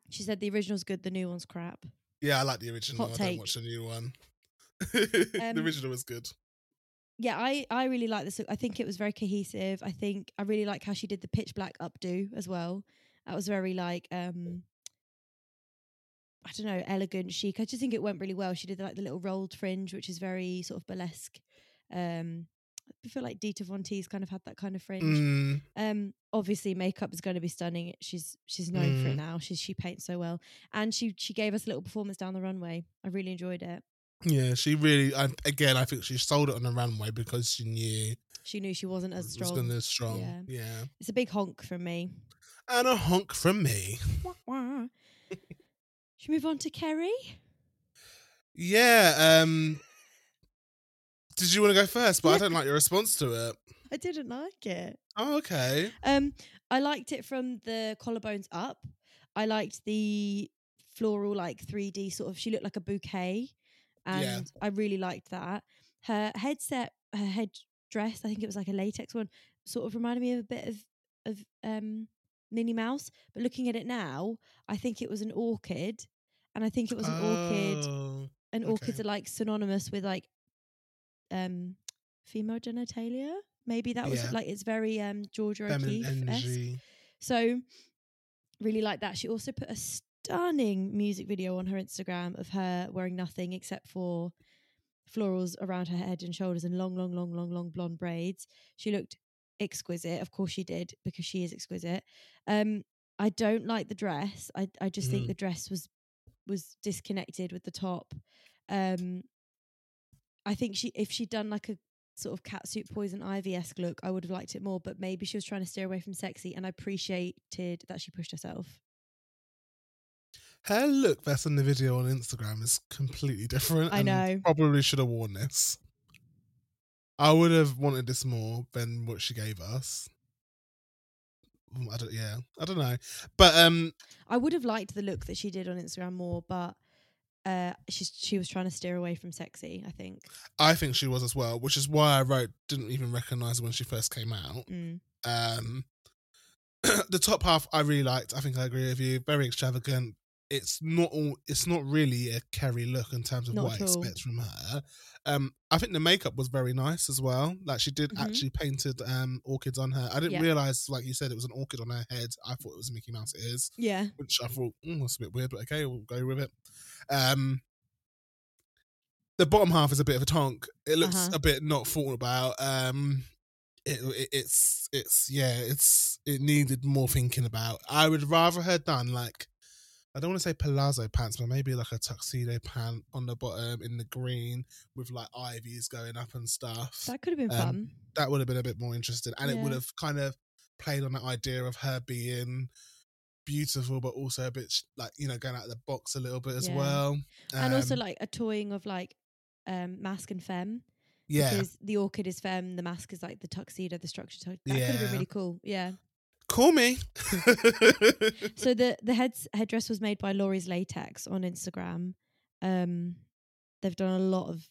She said the original's good, the new one's crap. yeah, I like the original. Hot I don't take. watch the new one. the Um, original was good. Yeah, I I really like this. look. I think it was very cohesive. I think I really like how she did the pitch black updo as well. That was very like um I don't know, elegant, chic. I just think it went really well. She did like the little rolled fringe, which is very sort of burlesque. Um feel like Dita Von Teese kind of had that kind of fringe. Mm, Um, obviously, makeup is going to be stunning. She's she's known for it Mm. now. She's she paints so well, and she she gave us a little performance down the runway. I really enjoyed it. yeah, she really. I, again, I think she sold it on the runway because she knew She knew she wasn't as strong. going to strong. Yeah. Yeah. It's a big honk from me. and a honk from me. Should we move on to Kerri? Yeah. Um. Did you want to go first? But I don't like your response to it. I didn't like it. Oh, okay. Um, I liked it from the collarbones up. I liked the floral, like 3D sort of. She looked like a bouquet, and Yeah. I really liked that. Her headset, her head dress, I think it was like a latex one, sort of reminded me of a bit of of um Minnie Mouse. But looking at it now, I think it was an orchid, and I think it was an orchid. Oh, And orchids are like synonymous with like um female genitalia. Maybe that was Yeah. like it's very um Georgia feminine energy. so really like that. She also put a stunning music video on her Instagram of her wearing nothing except for florals around her head and shoulders and long, long, long, long, long blonde braids. She looked exquisite. Of course she did, because she is exquisite. Um, I don't like the dress. I I just think Mhm. the dress was was disconnected with the top. Um I think she if she'd done like a sort of catsuit poison ivy esque look, I would have liked it more. But maybe she was trying to steer away from sexy, and I appreciated that she pushed herself. Her look that's in the video on Instagram is completely different. I and know. Probably should have worn this. I would have wanted this more than what she gave us. Mm, I don't. Yeah, I don't know, but um, I would have liked the look that she did on Instagram more, but uh, she's she was trying to steer away from sexy. I think. I think she was as well, which is why I wrote didn't even recognize when she first came out. Mm. Um, the top half I really liked. I think I agree with you. Very extravagant. It's not all. It's not really a Kerri look in terms of Not what I expect from her. Um, I think the makeup was very nice as well. Like she did Mhm. actually painted um orchids on her. I didn't Yeah. realize, like you said, it was an orchid on her head. I thought it was Mickey Mouse. ears. Yeah. which I thought mm, that's a bit weird, but okay, we'll go with it. Um, the bottom half is a bit of a tonk. It looks Uh-huh. a bit not thought about. Um, it, it it's it's yeah, it's it needed more thinking about. I would rather her done like I don't want to say palazzo pants, but maybe like a tuxedo pant on the bottom in the green with like ivies going up and stuff. That could have been Um, fun. that would have been a bit more interesting, and it would have kind of played on that idea of her being beautiful, but also a bit sh- like you know going out of the box a little bit as Yeah. well. and also Um, like a toying of like um mask and femme. yeah, Because the orchid is femme, the mask is like the tuxedo, the structure. That could have Yeah. been really cool. Yeah. Call me. So the the heads headdress was made by Laurie's Latex on Instagram. Um, they've done a lot of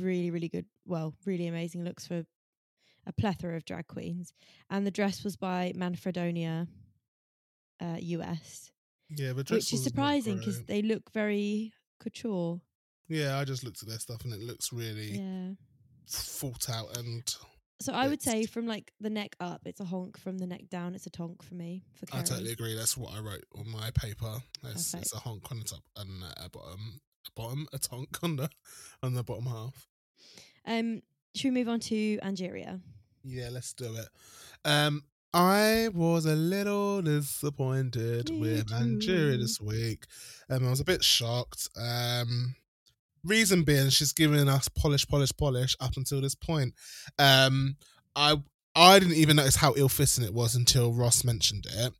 really really good, well, really amazing looks for a plethora of drag queens, and the dress was by Manfredonia, uh, US, yeah, but which is surprising because they look very couture. yeah, I just looked at their stuff and it looks really Yeah. thought out and So I would say from like the neck up, it's a honk. From the neck down, it's a tonk for me. For I totally agree. That's what I wrote on my paper. It's, it's a honk on the top and a bottom, a bottom, a tonk on the on the bottom half. Um, should we move on to Angeria? Yeah, let's do it. Um, I was a little disappointed Me with Angeria this week. Um, I was a bit shocked. Um, reason being, she's given us polish, polish, polish up until this point. Um, I I didn't even notice how ill fitting it was until Ross mentioned it.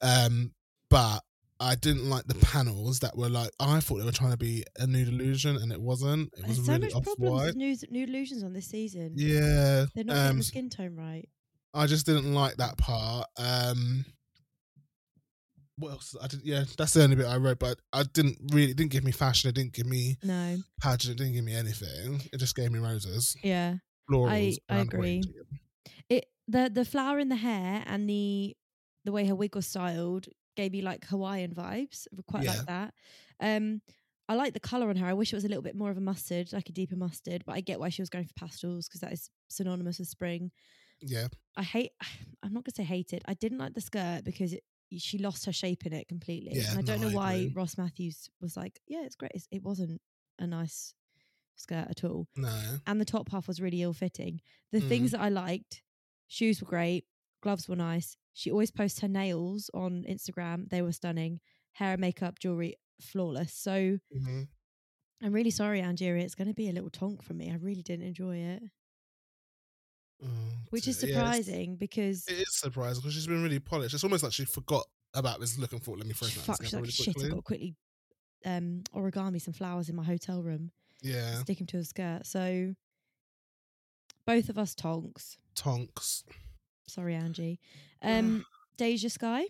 Um, but I didn't like the panels that were like I thought they were trying to be a nude illusion, and it wasn't. It was There's so really much off problems with nude, nude illusions on this season. Yeah, They're not getting um, the skin tone right. I just didn't like that part. Um, what else? I did. Yeah, that's the only bit I wrote. But I didn't really. It didn't give me fashion. It didn't give me No. pageant. It didn't give me anything. It just gave me roses, Yeah. florals. I and agree. It the the flower in the hair and the the way her wig was styled gave me like Hawaiian vibes. I Quite Yeah. like that. Um I like the colour on her. I wish it was a little bit more of a mustard, like a deeper mustard, but I get why she was going for pastels because that is synonymous with spring. Yeah, I hate I'm not gonna say hate it. I didn't like the skirt because it, she lost her shape in it completely. Yeah, and I don't no, know I why agree. Ross Mathews was like, Yeah, it's great. It's, it wasn't a nice skirt at all. no, and the top half was really ill fitting. The Mm. things that I liked, shoes were great, gloves were nice. She always posts her nails on Instagram; they were stunning. Hair, and makeup, jewelry, flawless. So hmm I'm really sorry, Angeria. It's going to be a little tonk for me. I really didn't enjoy it, Oh, which is dear. Yeah, surprising because it is surprising because she's been really polished. It's almost like she forgot about this looking thought, "Let me throw she that fuck, she's like really shit. I quickly." got to quickly um, origami some flowers in my hotel room, Yeah, stick 'em to a skirt. So both of us tonks. tonks. Sorry, Angie. Um, Deja Skye.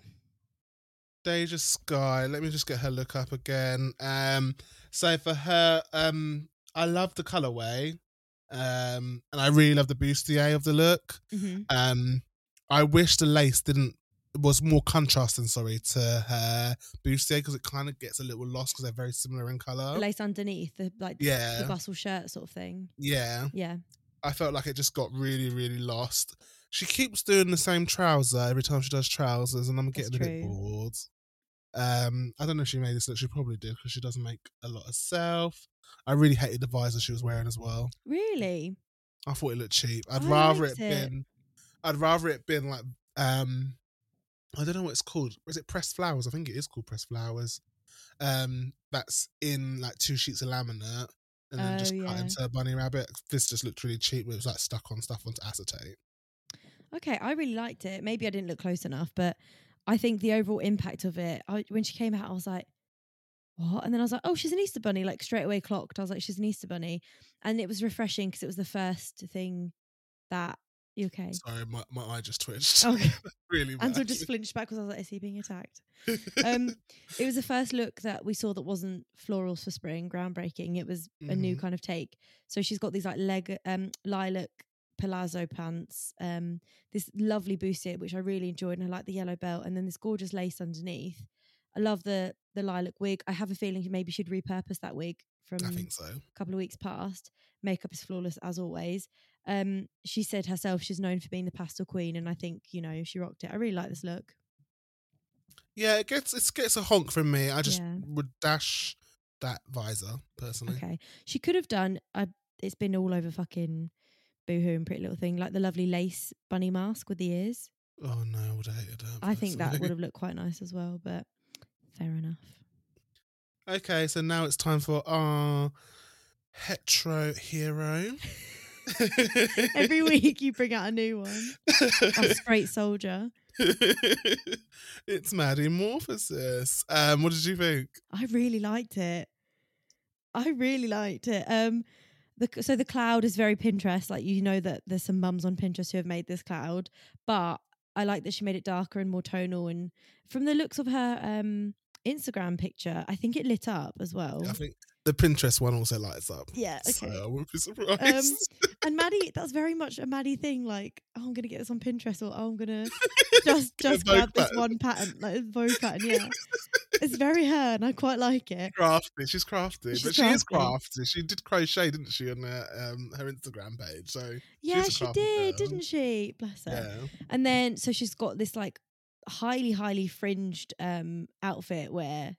Deja Skye. Let me just get her look up again. Um, so for her, um, I love the colorway. Um, and I really love the bustier of the look. hmm Um, I wish the lace didn't was more contrasting. Sorry to her bustier because it kind of gets a little lost because they're very similar in color. The lace underneath, the like Yeah. the bustle shirt sort of thing. Yeah, Yeah. I felt like it just got really, really lost. She keeps doing the same trouser every time she does trousers, and I'm getting a bit bored. Um, I don't know if she made this look. She probably did because she doesn't make a lot herself. I really hated the visor she was wearing as well. Really? I thought it looked cheap. I'd I rather it it. been. I'd rather it been like um, I don't know what it's called. Is it pressed flowers? I think it is called pressed flowers. Um, that's in like two sheets of laminate and then just Oh, cut yeah. into a bunny rabbit. This just looked really cheap. It was like stuck on stuff onto acetate. Okay, I really liked it. Maybe I didn't look close enough, but I think the overall impact of it, I, when she came out, I was like, what? And then I was like, oh, she's an Easter bunny, like straight away clocked. I was like, she's an Easter bunny. And it was refreshing because it was the first thing that, you okay? Sorry, my, my eye just twitched. Okay. really bad. Ansel just flinched back because I was like, is he being attacked? Um, it was the first look that we saw that wasn't florals for spring, groundbreaking. It was a new Mhm. kind of take. So she's got these like leg, um, lilac palazzo pants, um, this lovely bustier which I really enjoyed, and I like the yellow belt, and then this gorgeous lace underneath. I love the the lilac wig. I have a feeling maybe she'd repurpose that wig from I think so. a couple of weeks past. Makeup is flawless as always. Um, she said herself she's known for being the pastel queen, and I think you know she rocked it. I really like this look. Yeah, it gets it gets a honk from me. I just Yeah. would dash that visor personally. Okay. She could have done a it's been all over fucking Boohoo and Pretty Little Thing, like the lovely lace bunny mask with the ears. Oh no, I would have hated her. I think that would have looked quite nice as well, but fair enough. Okay, so now it's time for our hetero hero. Every week you bring out a new one. A straight soldier. it's Maddie Morphosis. Um, what did you think? I really liked it. I really liked it. Um the so the cloud is very Pinterest. Like you know that there's some mums on Pinterest who have made this cloud, but I like that she made it darker and more tonal. And from the looks of her um Instagram picture, I think it lit up as well. I think the Pinterest one also lights up. Yeah, So okay. I wouldn't be surprised. and Maddie, that's very much a Maddie thing. Like, oh, I'm gonna get this on Pinterest, or oh, I'm gonna just just grab this pattern. one pattern, like a Vogue pattern. Yeah, it's very her, and I quite like it. crafty. She's crafty, She's but she is crafty. crafty. She did crochet, didn't she, on her, um, her Instagram page? So Yeah, she did, girl. didn't she? Bless her. yeah, And then so she's got this like highly, highly fringed um outfit where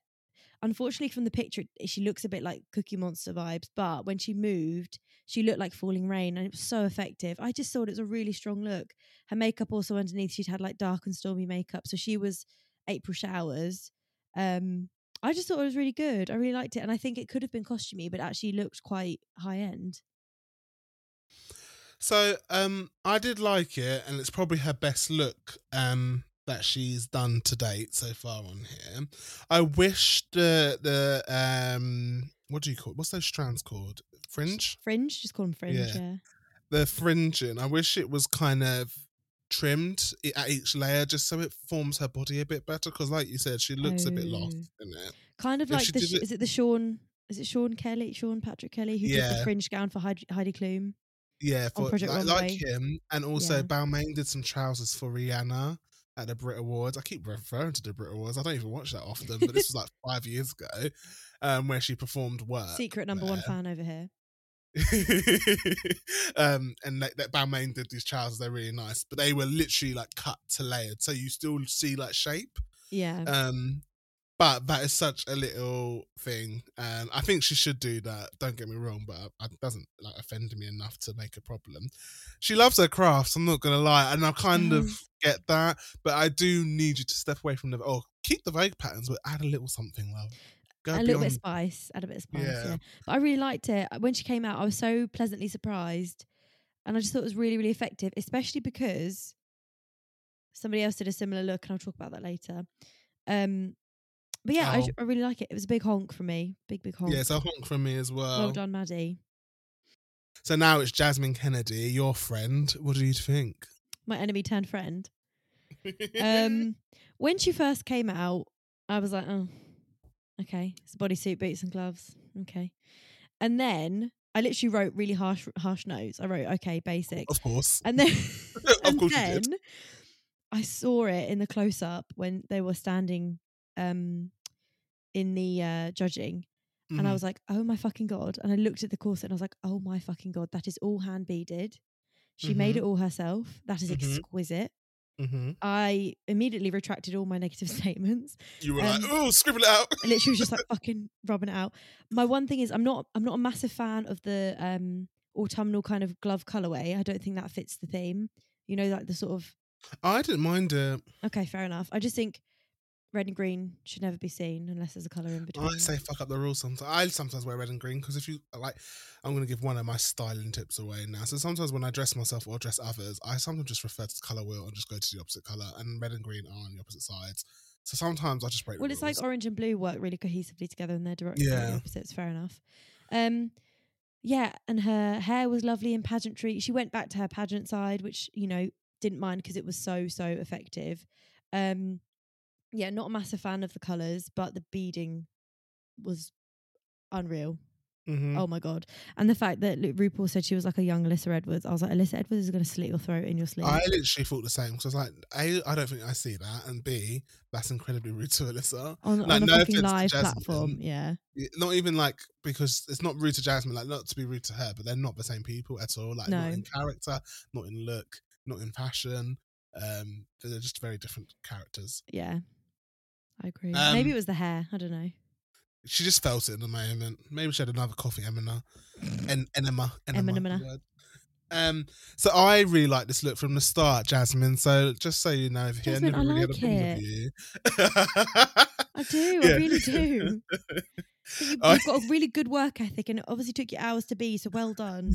unfortunately from the picture she looks a bit like Cookie Monster vibes, but when she moved, she looked like falling rain and it was so effective. I just thought it was a really strong look. Her makeup also underneath, she'd had like dark and stormy makeup. So she was April showers. Um I just thought it was really good. I really liked it. And I think it could have been costumey, but actually looked quite high end. So um, I did like it, and it's probably her best look um, that she's done to date so far on here. I wish the the um, what do you call it? what's those strands called? Fringe. Fringe, just call them fringe, Yeah. yeah. The fringing. I wish it was kind of trimmed at each layer just so it forms her body a bit better because like you said she looks a bit lost Oh. in it Kind of If like the it- is it the Sean is it Sean Kelly Sean Patrick Kelly who did the fringe gown for Heidi, Heidi Klum? yeah for Project like, like him and also Yeah. Balmain did some trousers for Rihanna at the Brit Awards I keep referring to the Brit Awards I don't even watch that often but this was like five years ago um where she performed work Secret number one fan over here. um, and that, that Balmain did these trousers. They're really nice, but they were literally like cut to layered, so you still see like shape. Yeah. Um, but that is such a little thing, and I think she should do that. Don't get me wrong, but it doesn't like offend me enough to make a problem. She loves her crafts. I'm not gonna lie, and I kind of get that, but I do need you to step away from the oh, keep the vague patterns, but add a little something, love. Go a little bit of spice, add a bit of spice. Yeah. Yeah. But I really liked it. When she came out, I was so pleasantly surprised. And I just thought it was really, really effective, especially because somebody else did a similar look, and I'll talk about that later. Um, but yeah, I. I really like it. It was a big honk for me. Big, big honk. Yeah, it's a honk from me as well. well done, Maddie. So now it's Jasmine Kennedy, your friend. What do you think? My enemy turned friend. Um, when she first came out, I was like, oh, okay, it's a bodysuit, boots, and gloves. Okay. And then I literally wrote really harsh harsh notes. I wrote okay, basic, Of course. and then of and then. I saw it in the close up when they were standing um in the uh judging and I Mhm. was like, oh my fucking god. And I looked at the corset and I was like, oh my fucking god, that is all hand beaded. She made Mhm. it all herself. That is Mhm. exquisite. Mhm. I immediately retracted all my negative statements. You were Um, like, oh, scribble it out. Literally was just like fucking rubbing it out. My one thing is I'm not I'm not a massive fan of the um autumnal kind of glove colorway. I don't think that fits the theme. You know, like the sort of I didn't mind it. okay, fair enough. I just think red and green should never be seen unless there's a color in between. I say fuck up the rules sometimes. I sometimes wear red and green because if you like, I'm going to give one of my styling tips away now. So sometimes when I dress myself or dress others, I sometimes just refer to the color wheel and just go to the opposite color. And red and green are on the opposite sides. So sometimes I just break. the Well, it's like orange and blue work really cohesively together, and they're directly Yeah. opposites. Fair enough. Um, yeah, and her hair was lovely in pageantry. She went back to her pageant side, which you know didn't mind because it was so so effective. Um, yeah, not a massive fan of the colors, but the beading was unreal. Mhm. Oh my god! And the fact that RuPaul said she was like a young Alyssa Edwards, I was like, Alyssa Edwards is going to slit your throat in your sleep. I literally thought the same because I was like, A, I don't think I see that, and B, that's incredibly rude to Alyssa. on, like, on a no fucking live platform, yeah. Yeah, Not even like because it's not rude to Jasmine, like not to be rude to her, but they're not the same people at all. Like not in character, not in look, not in fashion. Um, they're just very different characters. Yeah, I agree. Um, Maybe it was the hair. I don't know. She just felt it in the moment. Maybe she had another coffee, Emma. En- enema, enema. Enema. Um, so I really like this look from the start, Jasmine. So just so you know, if you Jasmine, never I really had a like problem it. with you. I do. Yeah. I really do. You, I- you've got a really good work ethic, and it obviously took you hours to be. So well done.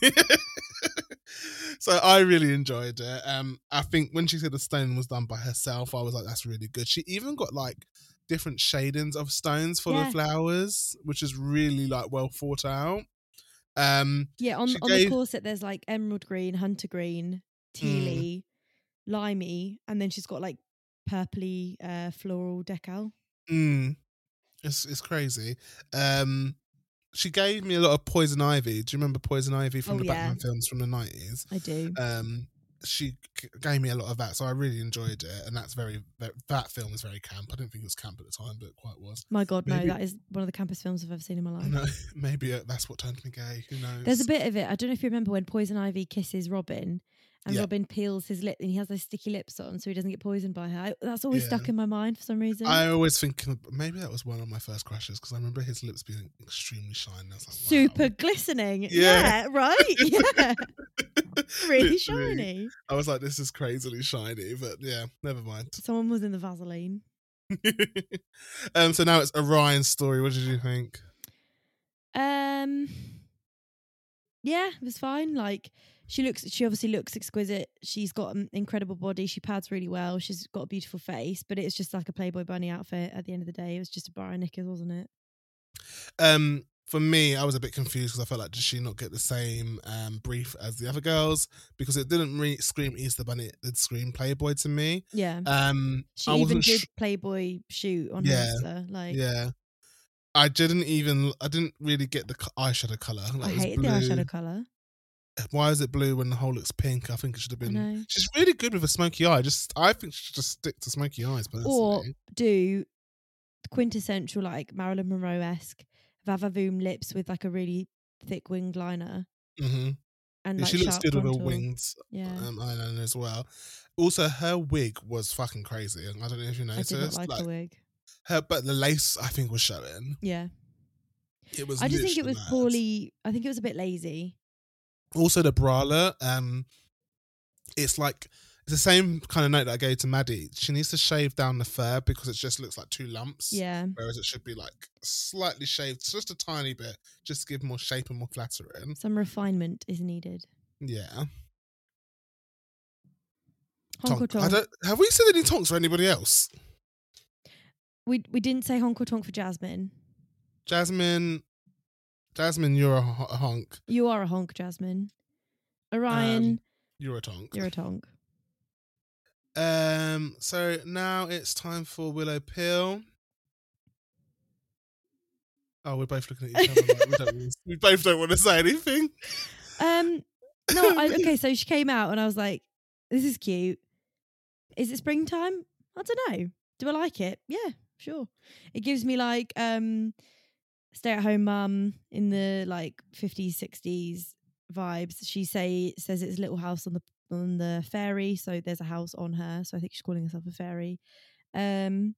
so I really enjoyed it. Um, I think when she said the stone was done by herself, I was like, that's really good. She even got like different shadings of stones for Yeah. the flowers, which is really like well thought out. Um, Yeah, on on gave- the corset, there's like emerald green, hunter green, tealy, limey, and then she's got like purpley uh, floral decal. mm, it's it's crazy. Um, she gave me a lot of poison ivy. Do you remember poison ivy from Oh, the yeah. Batman films from the nineties? I do. um she g- gave me a lot of that so i really enjoyed it and that's very that, that film is very camp i didn't think it was camp at the time but it quite was My God, no, that is one of the campus films I've ever seen in my life. no maybe uh, that's what turned me gay who knows There's a bit of it. I don't know if you remember when Poison Ivy kisses Robin and Yeah. Robin peels his lip and he has those sticky lips on so he doesn't get poisoned by her. I- That's always Yeah. stuck in my mind for some reason. i always think maybe that was one of my first crushes because i remember his lips being extremely shiny like, wow. Super glistening. Yeah. Yeah, right? Yeah. really Literally. shiny. i was like this is crazily shiny but yeah never mind Someone was in the Vaseline. um so now it's Orion Story what did you think Um Yeah, it was fine. Like she looks she obviously looks exquisite. She's got an incredible body. She pads really well. She's got a beautiful face, but it's just like a Playboy bunny outfit at the end of the day. It was just a bar of knickers, wasn't it? Um, for me, I was a bit confused because I felt like did she not get the same um brief as the other girls because it didn't really scream Easter Bunny, it did scream Playboy to me. Yeah. Um, She I even did sh- Playboy shoot on Yeah, Hamster. Like yeah. I didn't even. I didn't really get the eyeshadow color. I Like, was hated the blue. eyeshadow colour. Why is it blue when the whole looks pink? I think it should have been. She's really good with a smoky eye. Just, I think she should just stick to smoky eyes. Personally. Or do quintessential like Marilyn Monroe esque Vavavoom lips with like a really thick winged liner hmm and Yeah, like she looks good with contour. her wings Yeah. um, eyeliner as well. Also, her wig was fucking crazy. I don't know if you I noticed. did not like, like, the wig. her, but the lace I think was showing. Yeah. It was. I just think it was mad. poorly I think it was a bit lazy. Also, the bralette. Um, it's like it's the same kind of note that I gave to Maddie. She needs to shave down the fur because it just looks like two lumps. Yeah. Whereas it should be like slightly shaved, just a tiny bit, just to give more shape and more flattering. Some refinement is needed. Yeah. Honk or Tonk. I don't, have we said any tonks for anybody else? We we didn't say honk or tonk for Jasmine. Jasmine, Jasmine, you're a, ho- honk. You are a honk, Jasmine. Orion, You're a tonk. you're a tonk. Um. So now it's time for Willow Pill. Oh, we're both looking at each other. Like we, don't we both don't want to say anything. Um, no, I, okay. So she came out, and I was like, "This is cute. Is it springtime? I don't know. Do I like it? Yeah, sure. It gives me like um, stay at home mum in the like fifties, sixties vibes. She say says it's a little house on the on the ferry, so there's a house on her. So I think she's calling herself a fairy. Um,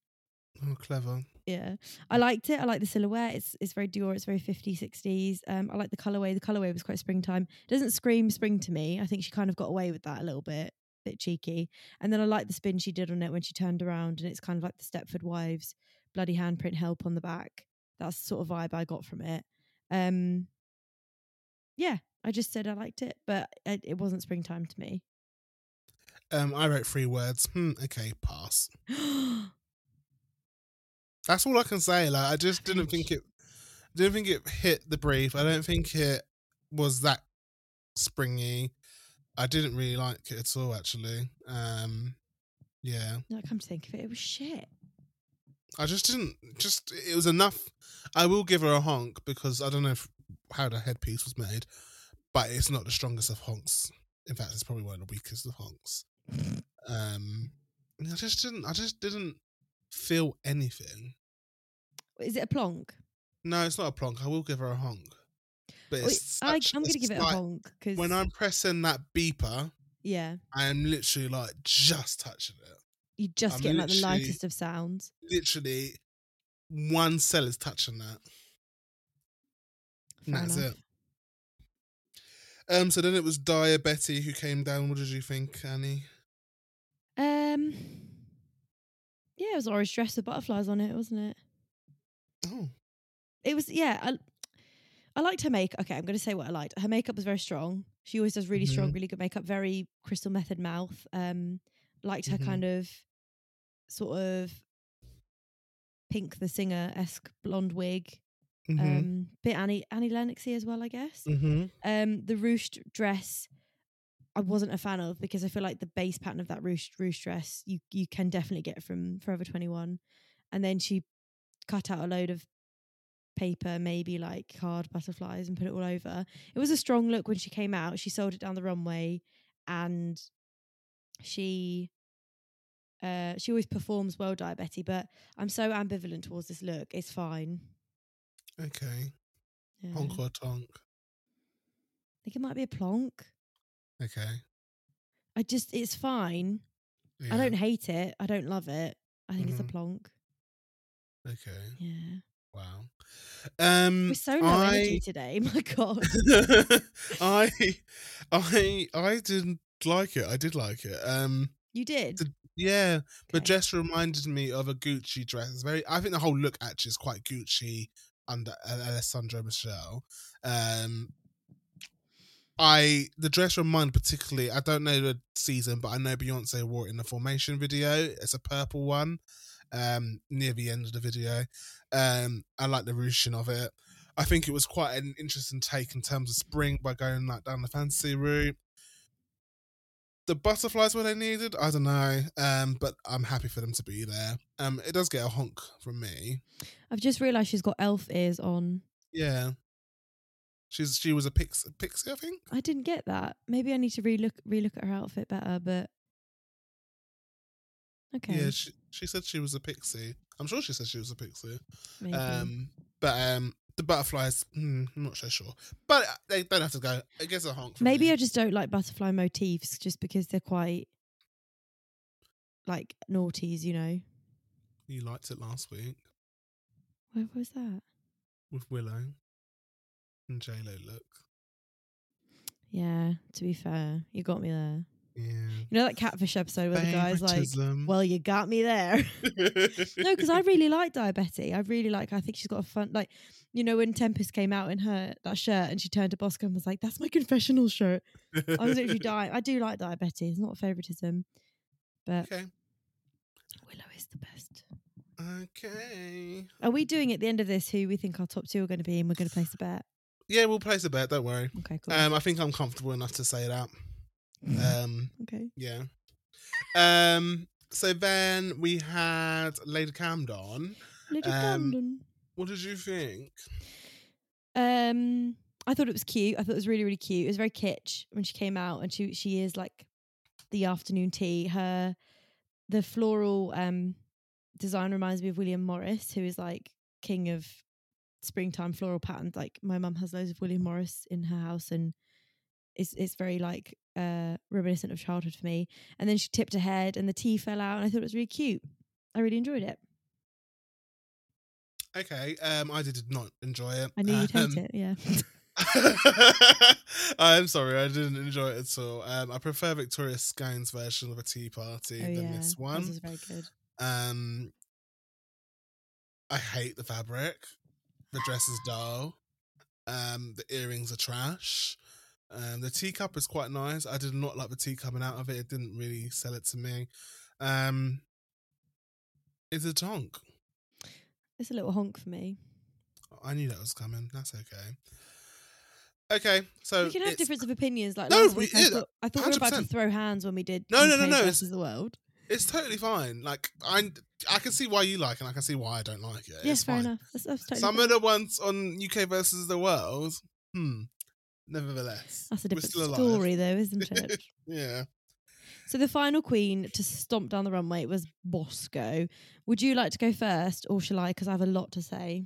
Oh, clever. yeah, I liked it. I like the silhouette. It's it's very Dior. It's very 50s, 60s. Um, I like the colorway. The colorway was quite springtime. It doesn't scream spring to me. I think she kind of got away with that a little bit, bit cheeky. And then I like the spin she did on it when she turned around, and it's kind of like the Stepford Wives bloody handprint help on the back. That's the sort of vibe I got from it. Um, yeah, I just said I liked it, but it, it wasn't springtime to me. Um, I wrote three words. Hmm, okay, pass. That's all I can say. Like, I just didn't think it, didn't think it hit the brief. I don't think it was that springy. I didn't really like it at all, actually. Um, yeah, no, come to think of it, it was shit. I just didn't. Just it was enough. I will give her a honk because I don't know if, how the headpiece was made, but it's not the strongest of honks. In fact, it's probably one of the weakest of honks. Um, I just didn't. I just didn't feel anything. Is it a plonk? No, it's not a plonk. I will give her a honk. But Wait, I, I'm going to give it a honk because When I'm pressing that beeper, yeah, I am literally like just touching it. You just I'm get like the lightest of sounds. Literally, one cell is touching that. Fair that's enough. it. Um, so then it was Daya Betty who came down. What did you think, Annie? Um, yeah, it was orange dress with butterflies on it, wasn't it? Oh, It was yeah. I, I liked her make. Okay, I'm going to say what I liked. Her makeup was very strong. She always does really strong, Mhm. really good makeup. Very Crystal Methyd mouth. Um, liked her Mhm. kind of sort of Pink the singer esque blonde wig. mm-hmm. Um, bit Annie Annie Lennoxy as well, I guess. mm-hmm. Um, the ruched dress, I wasn't a fan of because I feel like the base pattern of that ruched ruched dress you you can definitely get from Forever Twenty One, and then she cut out a load of paper, maybe like card butterflies, and put it all over. It was a strong look when she came out. She sold it down the runway, and she. Uh, she always performs well, Di but I'm so ambivalent towards this look. It's fine. Okay. Yeah. Honk or tonk. I think it might be a plonk. Okay. I just, it's fine. Yeah. I don't hate it. I don't love it. I think it's a Mhm. plonk. Okay. Yeah. Wow. Um, We're so low I, energy today. My God. I, I, I didn't like it. I did like it. Um, You did. The- yeah, the Okay. dress reminded me of a Gucci dress. It's very. I think the whole look actually is quite Gucci under Alessandro Michele. Um, I the dress reminded particularly. I don't know the season, but I know Beyonce wore it in the Formation video. It's a purple one, um, near the end of the video. Um, I like the ruching of it. I think it was quite an interesting take in terms of spring by going like down the fantasy route. The butterflies were they needed? I don't know. Um, but I'm happy for them to be there. Um, it does get a honk from me. I've just realised she's got elf ears on. Yeah. She's she was a pix, pixie, I think. I didn't get that. Maybe I need to relook relook at her outfit better, but okay. Yeah, she, she said she was a pixie. I'm sure she said she was a pixie. maybe. Um, but um, the butterflies, hmm, I'm not so sure. But uh, they don't have to go. It gets a honk. Maybe me. I just don't like butterfly motifs just because they're quite like naughties, you know. you liked it last week Where was that? with Willow and J Lo look. Yeah, to be fair, you got me there. Yeah. You know that catfish episode where the guy's like, "Well, you got me there." no, because I really like Daya Betty. I really like. I think she's got a fun. Like, you know, when Tempest came out in her that shirt and she turned to Bosco and was like, "That's my confessional shirt." I was literally dying. I do like Daya Betty. It's not favoritism, but okay. Willow is the best. Okay. Are we doing at the end of this who we think our top two are going to be, and we're going to place a bet? Yeah, we'll place a bet. Don't worry. Okay, cool. Um, I think I'm comfortable enough to say that. Um, okay. yeah. Um. So then we had Lady Camden. Lady um, Camden. What did you think? Um, I thought it was cute. I thought it was really, really cute. It was very kitsch when she came out, and she she is like the afternoon tea. Her the floral um design reminds me of William Morris, who is like king of springtime floral patterns. Like my mum has loads of William Morris in her house, and it's it's very like uh reminiscent of childhood for me. And then she tipped her head, and the tea fell out, and I thought it was really cute. I really enjoyed it. Okay, um, I did not enjoy it. I knew you'd Um, hate it. Yeah. I'm sorry, I didn't enjoy it at all. Um, I prefer Victoria Scone's version of a tea party oh than yeah. this This one. was very good. Um, I hate the fabric. The dress is dull. Um, the earrings are trash. Um, the teacup is quite nice. I did not like the tea coming out of it. It didn't really sell it to me. Um, it's a tonk. It's a little honk for me. I knew that was coming. That's okay. Okay, so we can have difference of opinions. Like No, last we- week, I yeah, thought, I thought we were about to throw hands when we did. No, no, no, no, it's- versus the world. It's totally fine. Like I, I can see why you like it. and I can see why I don't like it. Yes, it's fair fine. enough. That's, that's totally Some fair. of the ones on UK versus the world, hmm. Nevertheless, That's a different story, though, isn't it? Yeah. So the final queen to stomp down the runway was Bosco. Would you like to go first, or shall I? Because I have a lot to say.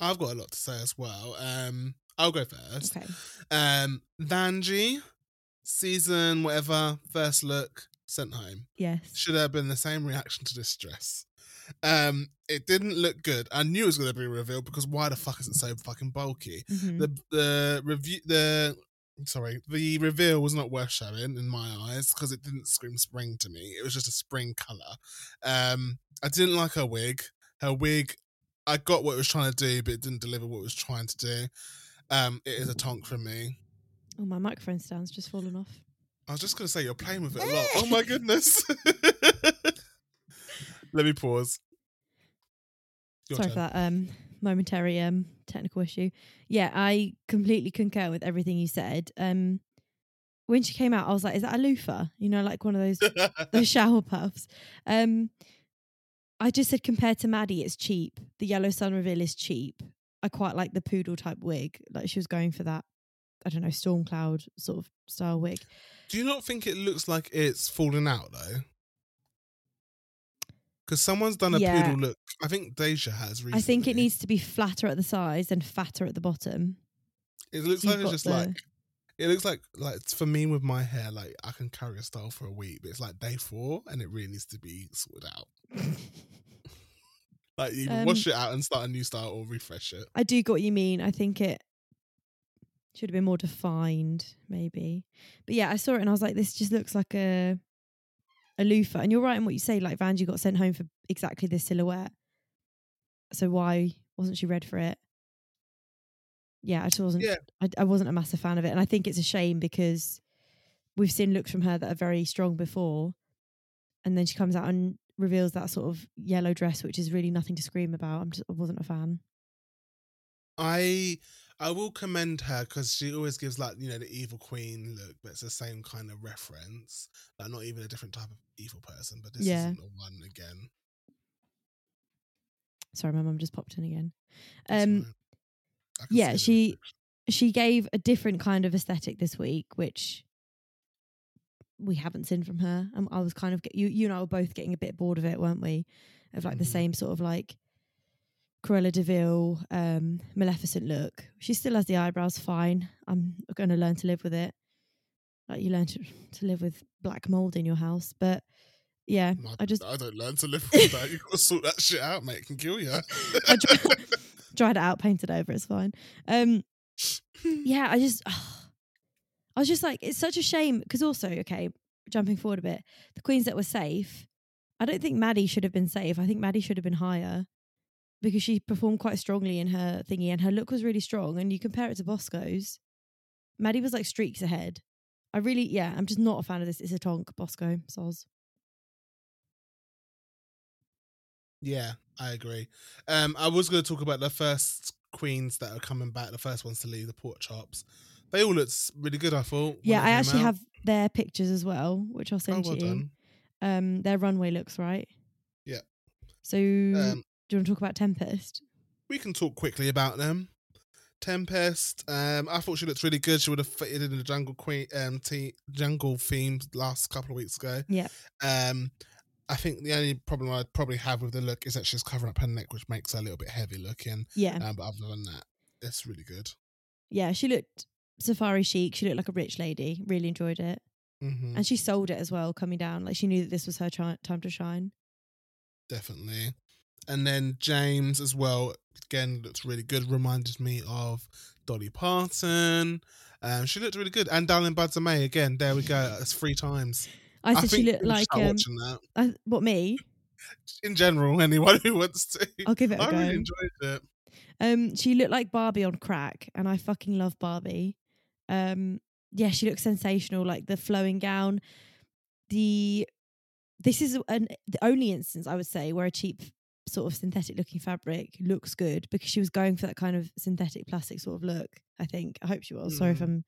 I've got a lot to say as well. Um, I'll go first. Okay. Um, Vanjie, season whatever, first look, sent home. Yes. Should have been the same reaction to this dress. Um, it didn't look good. I knew it was going to be revealed because why the fuck is it so fucking bulky? Mhm. the the review the sorry the reveal was not worth showing in my eyes because it didn't scream spring to me it was just a spring color um i didn't like her wig her wig i got what it was trying to do but it didn't deliver what it was trying to do. Um it is a tonk from me. Oh, my microphone stand's just fallen off. i was just going to say you're playing with it a lot. Oh my goodness. Let me pause. Your Sorry turn. for that um momentary um technical issue. Yeah, I completely concur with everything you said. Um when she came out, I was like, is that a loofah? You know, like one of those those shower puffs. Um I just said compared to Maddie, it's cheap. The yellow sun reveal is cheap. I quite like the poodle type wig. Like she was going for that, I don't know, storm cloud sort of style wig. Do you not think it looks like it's falling out though? Because someone's done a Yeah. poodle look. I think Deja has recently. I think it needs to be flatter at the sides and fatter at the bottom. It looks so like it's got just the- like. It looks like like for me with my hair. Like I can carry a style for a week, but it's like day four, and it really needs to be sorted out. Like you Um, wash it out and start a new style, or refresh it. I do get what you mean. I think it should have been more defined, maybe. But yeah, I saw it and I was like, this just looks like a a loofah. And you're right in what you say. Like Vanjie got sent home for exactly this silhouette. So why wasn't she read for it? Yeah, I just wasn't. Yeah. I, I wasn't a massive fan of it, and I think it's a shame because we've seen looks from her that are very strong before, and then she comes out and reveals that sort of yellow dress, which is really nothing to scream about. I'm just, I wasn't a fan. I I will commend her because she always gives like you know the evil queen look, but it's the same kind of reference. Like not even a different type of evil person, but this Yeah. isn't the one again. Sorry, my mum just popped in again. Um, fine. I can yeah, she she gave a different kind of aesthetic this week, which we haven't seen from her. And I was kind of you you and I were both getting a bit bored of it, weren't we? Of like the Mhm. same sort of like Cruella de Vil, um, Maleficent look. She still has the eyebrows fine. I'm going to learn to live with it. Like you learn to to live with black mold in your house, but yeah, No, I just I don't learn to live with that. You got to sort that shit out, mate. It can kill you. I dri- dried it out, painted over. It's fine. Um, yeah, I just, I was just like, it's such a shame because also, okay, jumping forward a bit, the queens that were safe, I don't think Maddie should have been safe. I think Maddie should have been higher because she performed quite strongly in her thingy and her look was really strong. And you compare it to Bosco's, Maddie was like streaks ahead. I really, yeah, I'm just not a fan of this. It's a tonk, Bosco, soz. Yeah, I agree. Um, I was going to talk about the first queens that are coming back, the first ones to leave the pork chops. They all looked really good. I thought. Yeah, I actually out. have their pictures as well, which I'll Oh, send well to you. done. um their runway looks right. Yeah. So Um, do you want to talk about Tempest? we can talk quickly about them. Tempest, um, I thought she looked really good. She would have fitted in the jungle queen um te- jungle theme last couple of weeks ago. Yeah. Um, I think the only problem I'd probably have with the look is that she's covering up her neck, which makes her a little bit heavy looking. Yeah. Um, but other than that, it's really good. Yeah. She looked safari chic. She looked like a rich lady. Really enjoyed it. hmm And she sold it as well, coming down. Like she knew that this was her chi- time to shine. definitely. And then James as well, again, looks really good. Reminded me of Dolly Parton. Um, she looked really good. And Darling Buds May, again, there we go. It's three times. I said she looked like um. I, what me? In general, anyone who wants to. I'll give it a I go. really enjoyed it. Um, she looked like Barbie on crack, and I fucking love Barbie. Um, yeah, she looks sensational. Like the flowing gown. The this is an the only instance I would say where a cheap sort of synthetic looking fabric looks good because she was going for that kind of synthetic plastic sort of look. I think. I hope she was. Sorry if Mm. I'm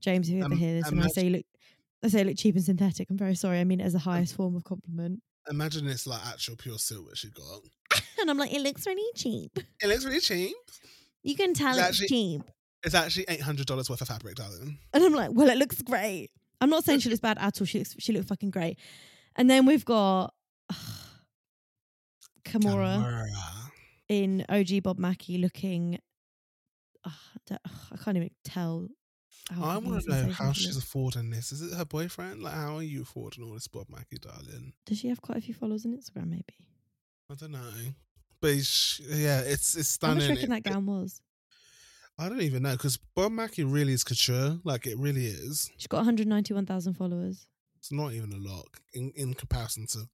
James. If you ever Um, hear this, and I say look, I say look cheap and synthetic. I'm very sorry. I mean it as a highest form of compliment. Imagine it's like actual pure silk that she got. And I'm like, it looks really cheap. It looks really cheap. You can tell It's it's actually- cheap. It's actually eight hundred dollars worth of fabric, darling. And I'm like, well, it looks great. I'm not saying she looks bad at all. She looks she looked fucking great. And then we've got Kahmora Kahmora. in OG Bob Mackie looking. Uh, I can't even tell. how I want to know how she's affording this. Is it her boyfriend? Like, how are you affording all this Bob Mackie, darling? Does she have quite a few followers on Instagram? Maybe. I don't know. But it's, yeah, it's it's stunning. How much stunning. do you reckon It- that gown was? I don't even know because Bob Mackie really is couture. Like it really is. She's got 191,000 followers. It's not even a lot in in comparison to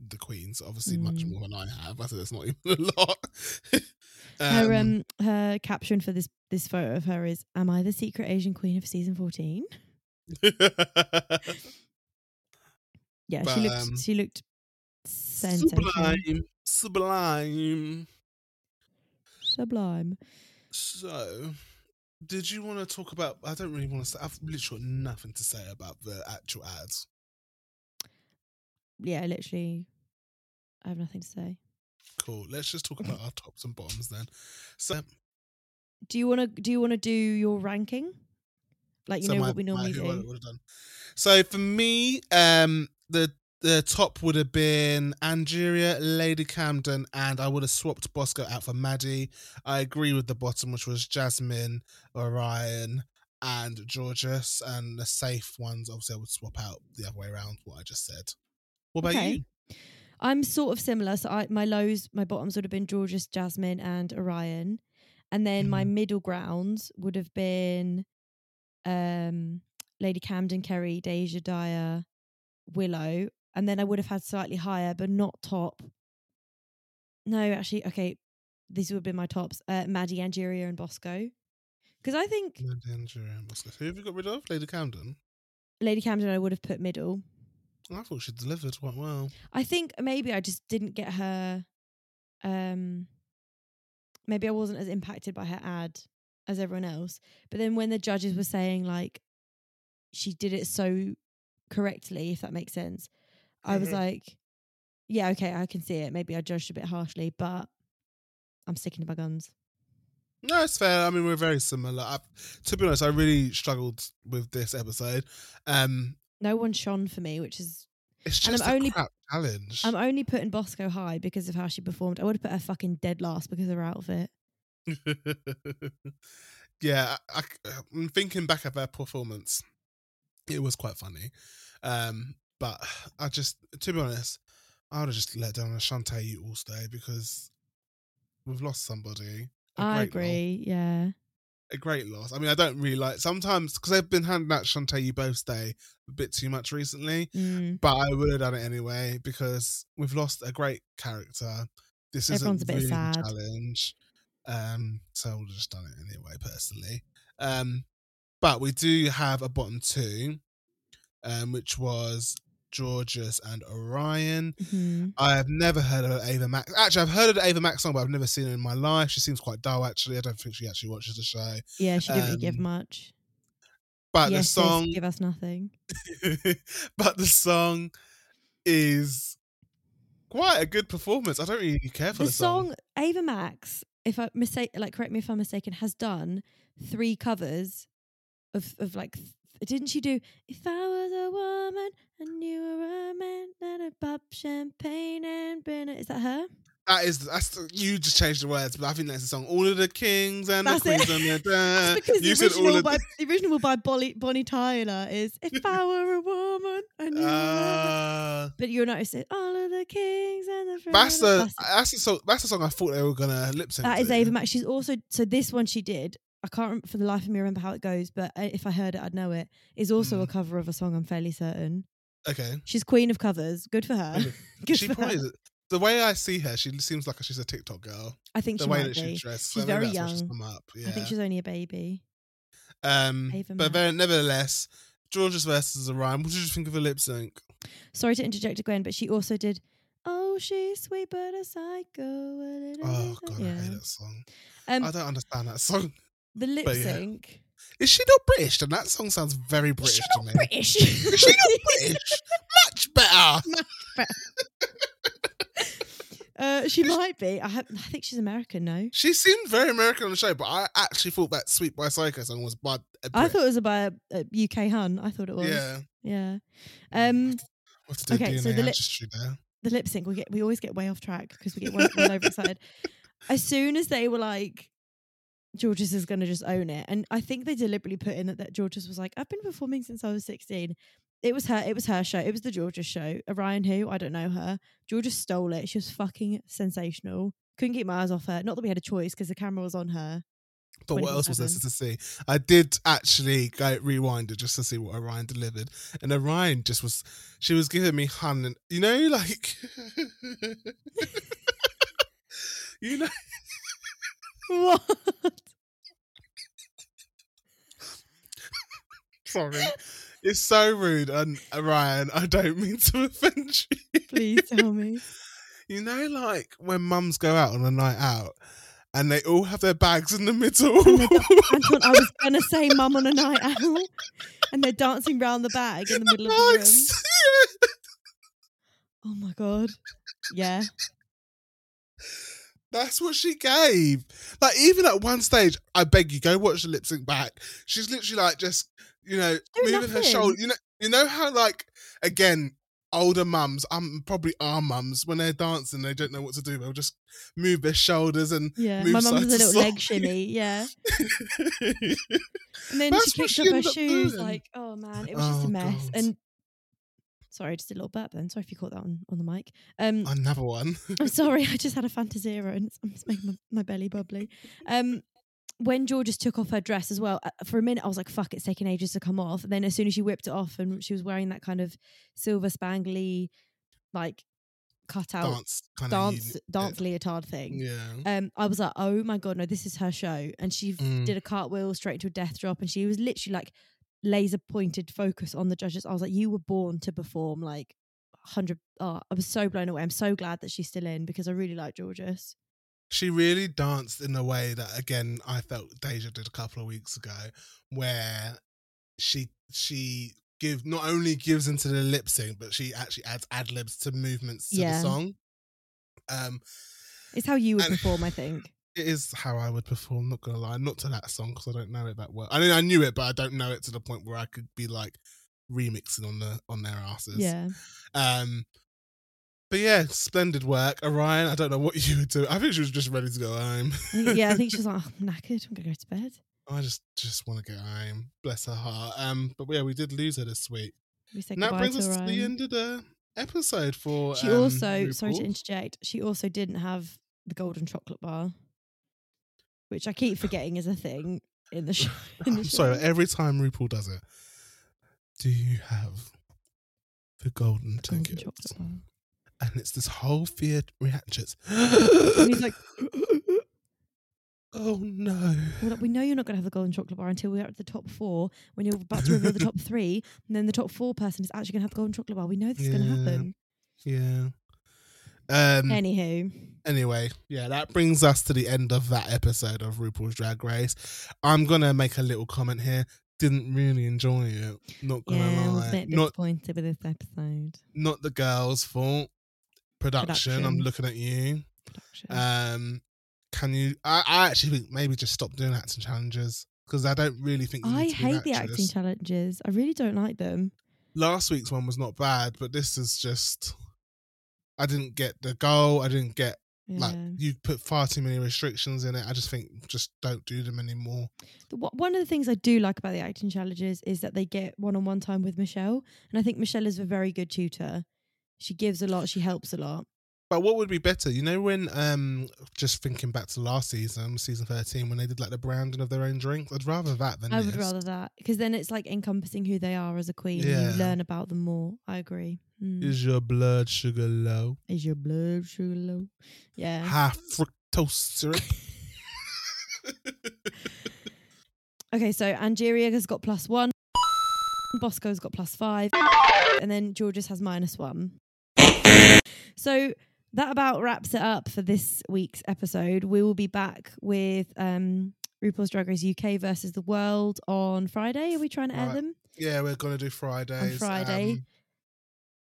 the Queens. Obviously, much Mm. more than I have. I said it's not even a lot. her um her caption for this this photo of her is "Am I the secret Asian queen of season 14?" Yeah, But, she looked um, she looked sensational. sublime, sublime. Sublime. So, did you want to talk about? I don't really want to say. I've literally got nothing to say about the actual ads. Yeah, literally. I have nothing to say. Cool. Let's just talk about our tops and bottoms then. So, Do you want to do you want to do your ranking? Like you so know my- what we normally do. would have done. So for me, um, the the top would have been Angeria, Lady Camden, and I would have swapped Bosco out for Maddy. I agree with the bottom, which was Jasmine, Orion, and Jorgeous, and the safe ones. Obviously, I would swap out the other way around. What I just said. What about Okay. you? I'm sort of similar. So I my lows, my bottoms would have been Jorgeous, Jasmine, and Orion, and then my Mm-hmm. middle grounds would have been um Lady Camden, Kerri, Deja Daya, Willow, and then I would have had slightly higher, but not top. No, actually, okay, these would have been my tops: uh, Maddy, Angeria, and Bosco. Because I think Maddy, Angeria, and Bosco. Who have you got rid of? Lady Camden. Lady Camden, I would have put middle. I thought she delivered quite well. I think maybe I just didn't get her. Um, maybe I wasn't as impacted by her ad as everyone else. But then when the judges were saying like she did it so correctly, if that makes sense, I was Mhm. like, yeah, okay, I can see it. Maybe I judged a bit harshly, but I'm sticking to my guns. No, it's fair. I mean, we're very similar. I, to be honest, I really struggled with this episode. Um, No one shone for me, which is it's And just I'm a only- crap challenge. I'm only putting Bosco high because of how she performed. I would have put her fucking dead last because of her outfit. yeah, I, am thinking back of her performance. It was quite funny, um, but I just, to be honest, I would have just let down Ashante all stay because we've lost somebody. I agree. Yeah. A great loss. I mean, I don't really like sometimes because they've been handing out Shantay you both stay a bit too much recently, Mm. but I would have done it anyway because we've lost a great character. This is Everyone's a a bit really sad. challenge, um, so I would have just done it anyway personally. Um, but we do have a bottom two, um, which was Jorgeous and Orion. hmm I have never heard of Ava Max. Actually, I've heard of the Ava Max song, but I've never seen it in my life. She seems quite dull. Actually, I don't think she actually watches the show. Yeah, she didn't really give Um, much. But yes, the song, give us nothing. but the song is quite a good performance. I don't really care for The the, song. song Ava Max if I mistake, like correct me if I'm mistaken, has done three covers of of like. Didn't she do? If I was a woman and you were a man, let her pop champagne and it. Is that her? That is that's you just changed the words, but I think that's the song. All of the kings and That's the it. queens and the That's because you the said all original by the original by Bonnie, Bonnie Tyler is "If I Were a Woman and You Were a Man." uh, But you'll notice it. All of the kings and the that's the that's the song that's the song I thought they were gonna lip sync. That is. Ava Max. She's also so this one she did. I can't for the life of me remember how it goes, but uh, if I heard it, I'd know it. Is also a Mm. cover of a song. I'm fairly certain. Okay, She's queen of covers. Good for her. Good she for probably her. is. The way I see her, she seems like she's a TikTok girl. I think The she way that she be. dressed, She's very she's young. come up. Yeah. I think she's only a baby. um, but then, nevertheless, Jorgeous versus Orion. What did you think of the lip sync? Sorry to interject again, but she also did. Oh, she's sweet but a psycho. a little Oh god, I hate that song. Um, I don't understand that song. The lip but yeah. sync. Is she not British? And that song sounds very Is British to not me. British? Is she not British? Much better. uh, she might be. I, have, I think she's American. No, She seemed very American on the show, but I actually thought that "Sweet but Psycho" song was by. A I thought it was about a, a UK hun. I thought it was. yeah. Yeah. Um, to do okay, DNA so the lip- the lip sync we get we always get way off track because we get well, well overexcited. As soon as they were like, Jorgeous is going to just own it, and I think they deliberately put in that, that Jorgeous was like, I've been performing since I was sixteen. It was her. It was her show. It was the Jorgeous show. Orion, who I don't know her. Jorgeous stole it. She was fucking sensational. Couldn't keep my eyes off her. Not that we had a choice because the camera was on her. But what else was there to see? I did actually go rewind it just to see what Orion delivered, and Orion just was. She was giving me hun, and you know, like, you know, What? sorry, it's so rude, and uh, Ryan, I don't mean to offend you. Please tell me. You know, like when mums go out on a night out, and they all have their bags in the middle. Anton, I was gonna say mum on a night out, and they're dancing round the bag in the middle of the room. Oh my god. Yeah. That's what she gave. Like even at one stage, I beg you, go watch the lip sync back. She's literally like just, you know, Doing moving her shoulder. You know, you know how like again, older mums, um, probably our mums, when they're dancing, they don't know what to do. They'll just move their shoulders and Yeah. Move My mum does a little leg shimmy. Yeah. And then That's she kicked she her shoes. doing. Like, oh man, it was just Oh, a mess. God. And sorry, just a little burp then. Sorry if you caught that on, on the mic. Um another one. I'm sorry, I just had a Fantasera and it's, it's making my, my belly bubbly. Um, when Jorgeous took off her dress as well, uh, for a minute I was like, "Fuck, it's taking ages to come off." And then as soon as she whipped it off and she was wearing that kind of silver spangly, like cut out Dance dance dance leotard thing. Yeah. Um, I was like, "Oh my god, no, this is her show!" And she Mm. did a cartwheel straight into a death drop, and she was literally like laser pointed focus on the judges. I was like, "You were born to perform!" Like hundred. Oh, I was so blown away. I'm so glad that she's still in because I really like Jorgeous. She really danced in a way that again I felt Deja did a couple of weeks ago, where she she give not only gives into the lip sync, but she actually adds ad libs to movements to Yeah. the song. Um, It's how you would And- perform, I think. It is how I would perform. Not gonna lie, not to that song because I don't know it that well. I mean, I knew it, but I don't know it to the point where I could be like remixing on the on their asses. Yeah. Um, but yeah, splendid work, Orion. I don't know what you would do. I think she was just ready to go home. Yeah, I think she's like, oh, I'm knackered. I'm gonna go to bed. I just just want to go home. Bless her heart. Um, but yeah, we did lose her this week. We say And that brings to us to the end of the episode for. She um, also, sorry to interject, she also didn't have the golden chocolate bar, which I keep forgetting is a thing in the show. In the show. sorry. Every time RuPaul does it, do you have the golden golden ticket? And it's this whole fear reactions. And he's like, "Oh no!" well, we know you're not going to have the golden chocolate bar until we're at the top four. When you're about to reveal the top three, and then the top four person is actually going to have the golden chocolate bar. We know this is going to happen. Yeah. Um. Anywho, Anyway, yeah, that brings us to the end of that episode of RuPaul's Drag Race. I'm gonna make a little comment here. Didn't really enjoy it. Not gonna yeah, I was a lie. bit Not disappointed with this episode. not the girls' fault. Production. I'm looking at you. Production. Um, can you? I, I actually think maybe just stop doing acting challenges because I don't really think. You I need to be hate the acting challenges. I really don't like them. Last week's one was not bad, but this is just. I didn't get the goal. I didn't get like Yeah. you put far too many restrictions in it. I just think just don't do them anymore. The- One of the things I do like about the acting challenges is that they get one-on-one time with Michelle, and I think Michelle is a very good tutor. She gives a lot. She helps a lot. But what would be better? You know, when um, just thinking back to last season, season thirteen, when they did like the branding of their own drinks, I'd rather that than I would rather that because then it's like encompassing who they are as a queen. and Yeah. you learn about them more. I agree. Mm. Is your blood sugar low? Is your blood sugar low? Yeah. High fructose syrup. Okay, so Angeria has got plus one, Bosco's got plus five, and then Jorgeous has minus one. So that about wraps it up for this week's episode. We will be back with um, RuPaul's Drag Race UK versus the World on Friday. Are we trying to air Right. them? yeah, we're gonna do Fridays. Friday. Um,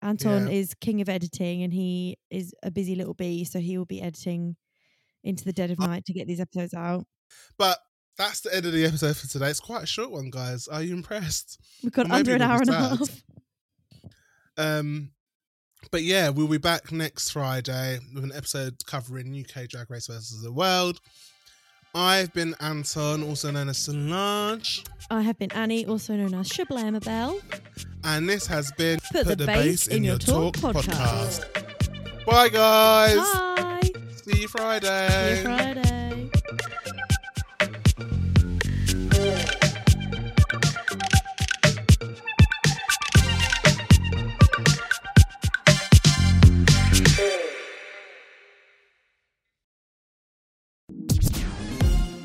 Anton Yeah. is king of editing and he is a busy little bee, so he will be editing into the dead of night to get these episodes out. but that's the end of the episode for today. It's quite a short one, guys. Are you impressed? We've got under an hour and a half. Um, but yeah, we'll be back next Friday with an episode covering UK Drag Race versus the World. I've been Anton, also known as Solange, I have been Annie, also known as Shablamabel. and this has been Put the Bass in Your Talk podcast. Bye, guys. Bye. See you Friday. See you Friday.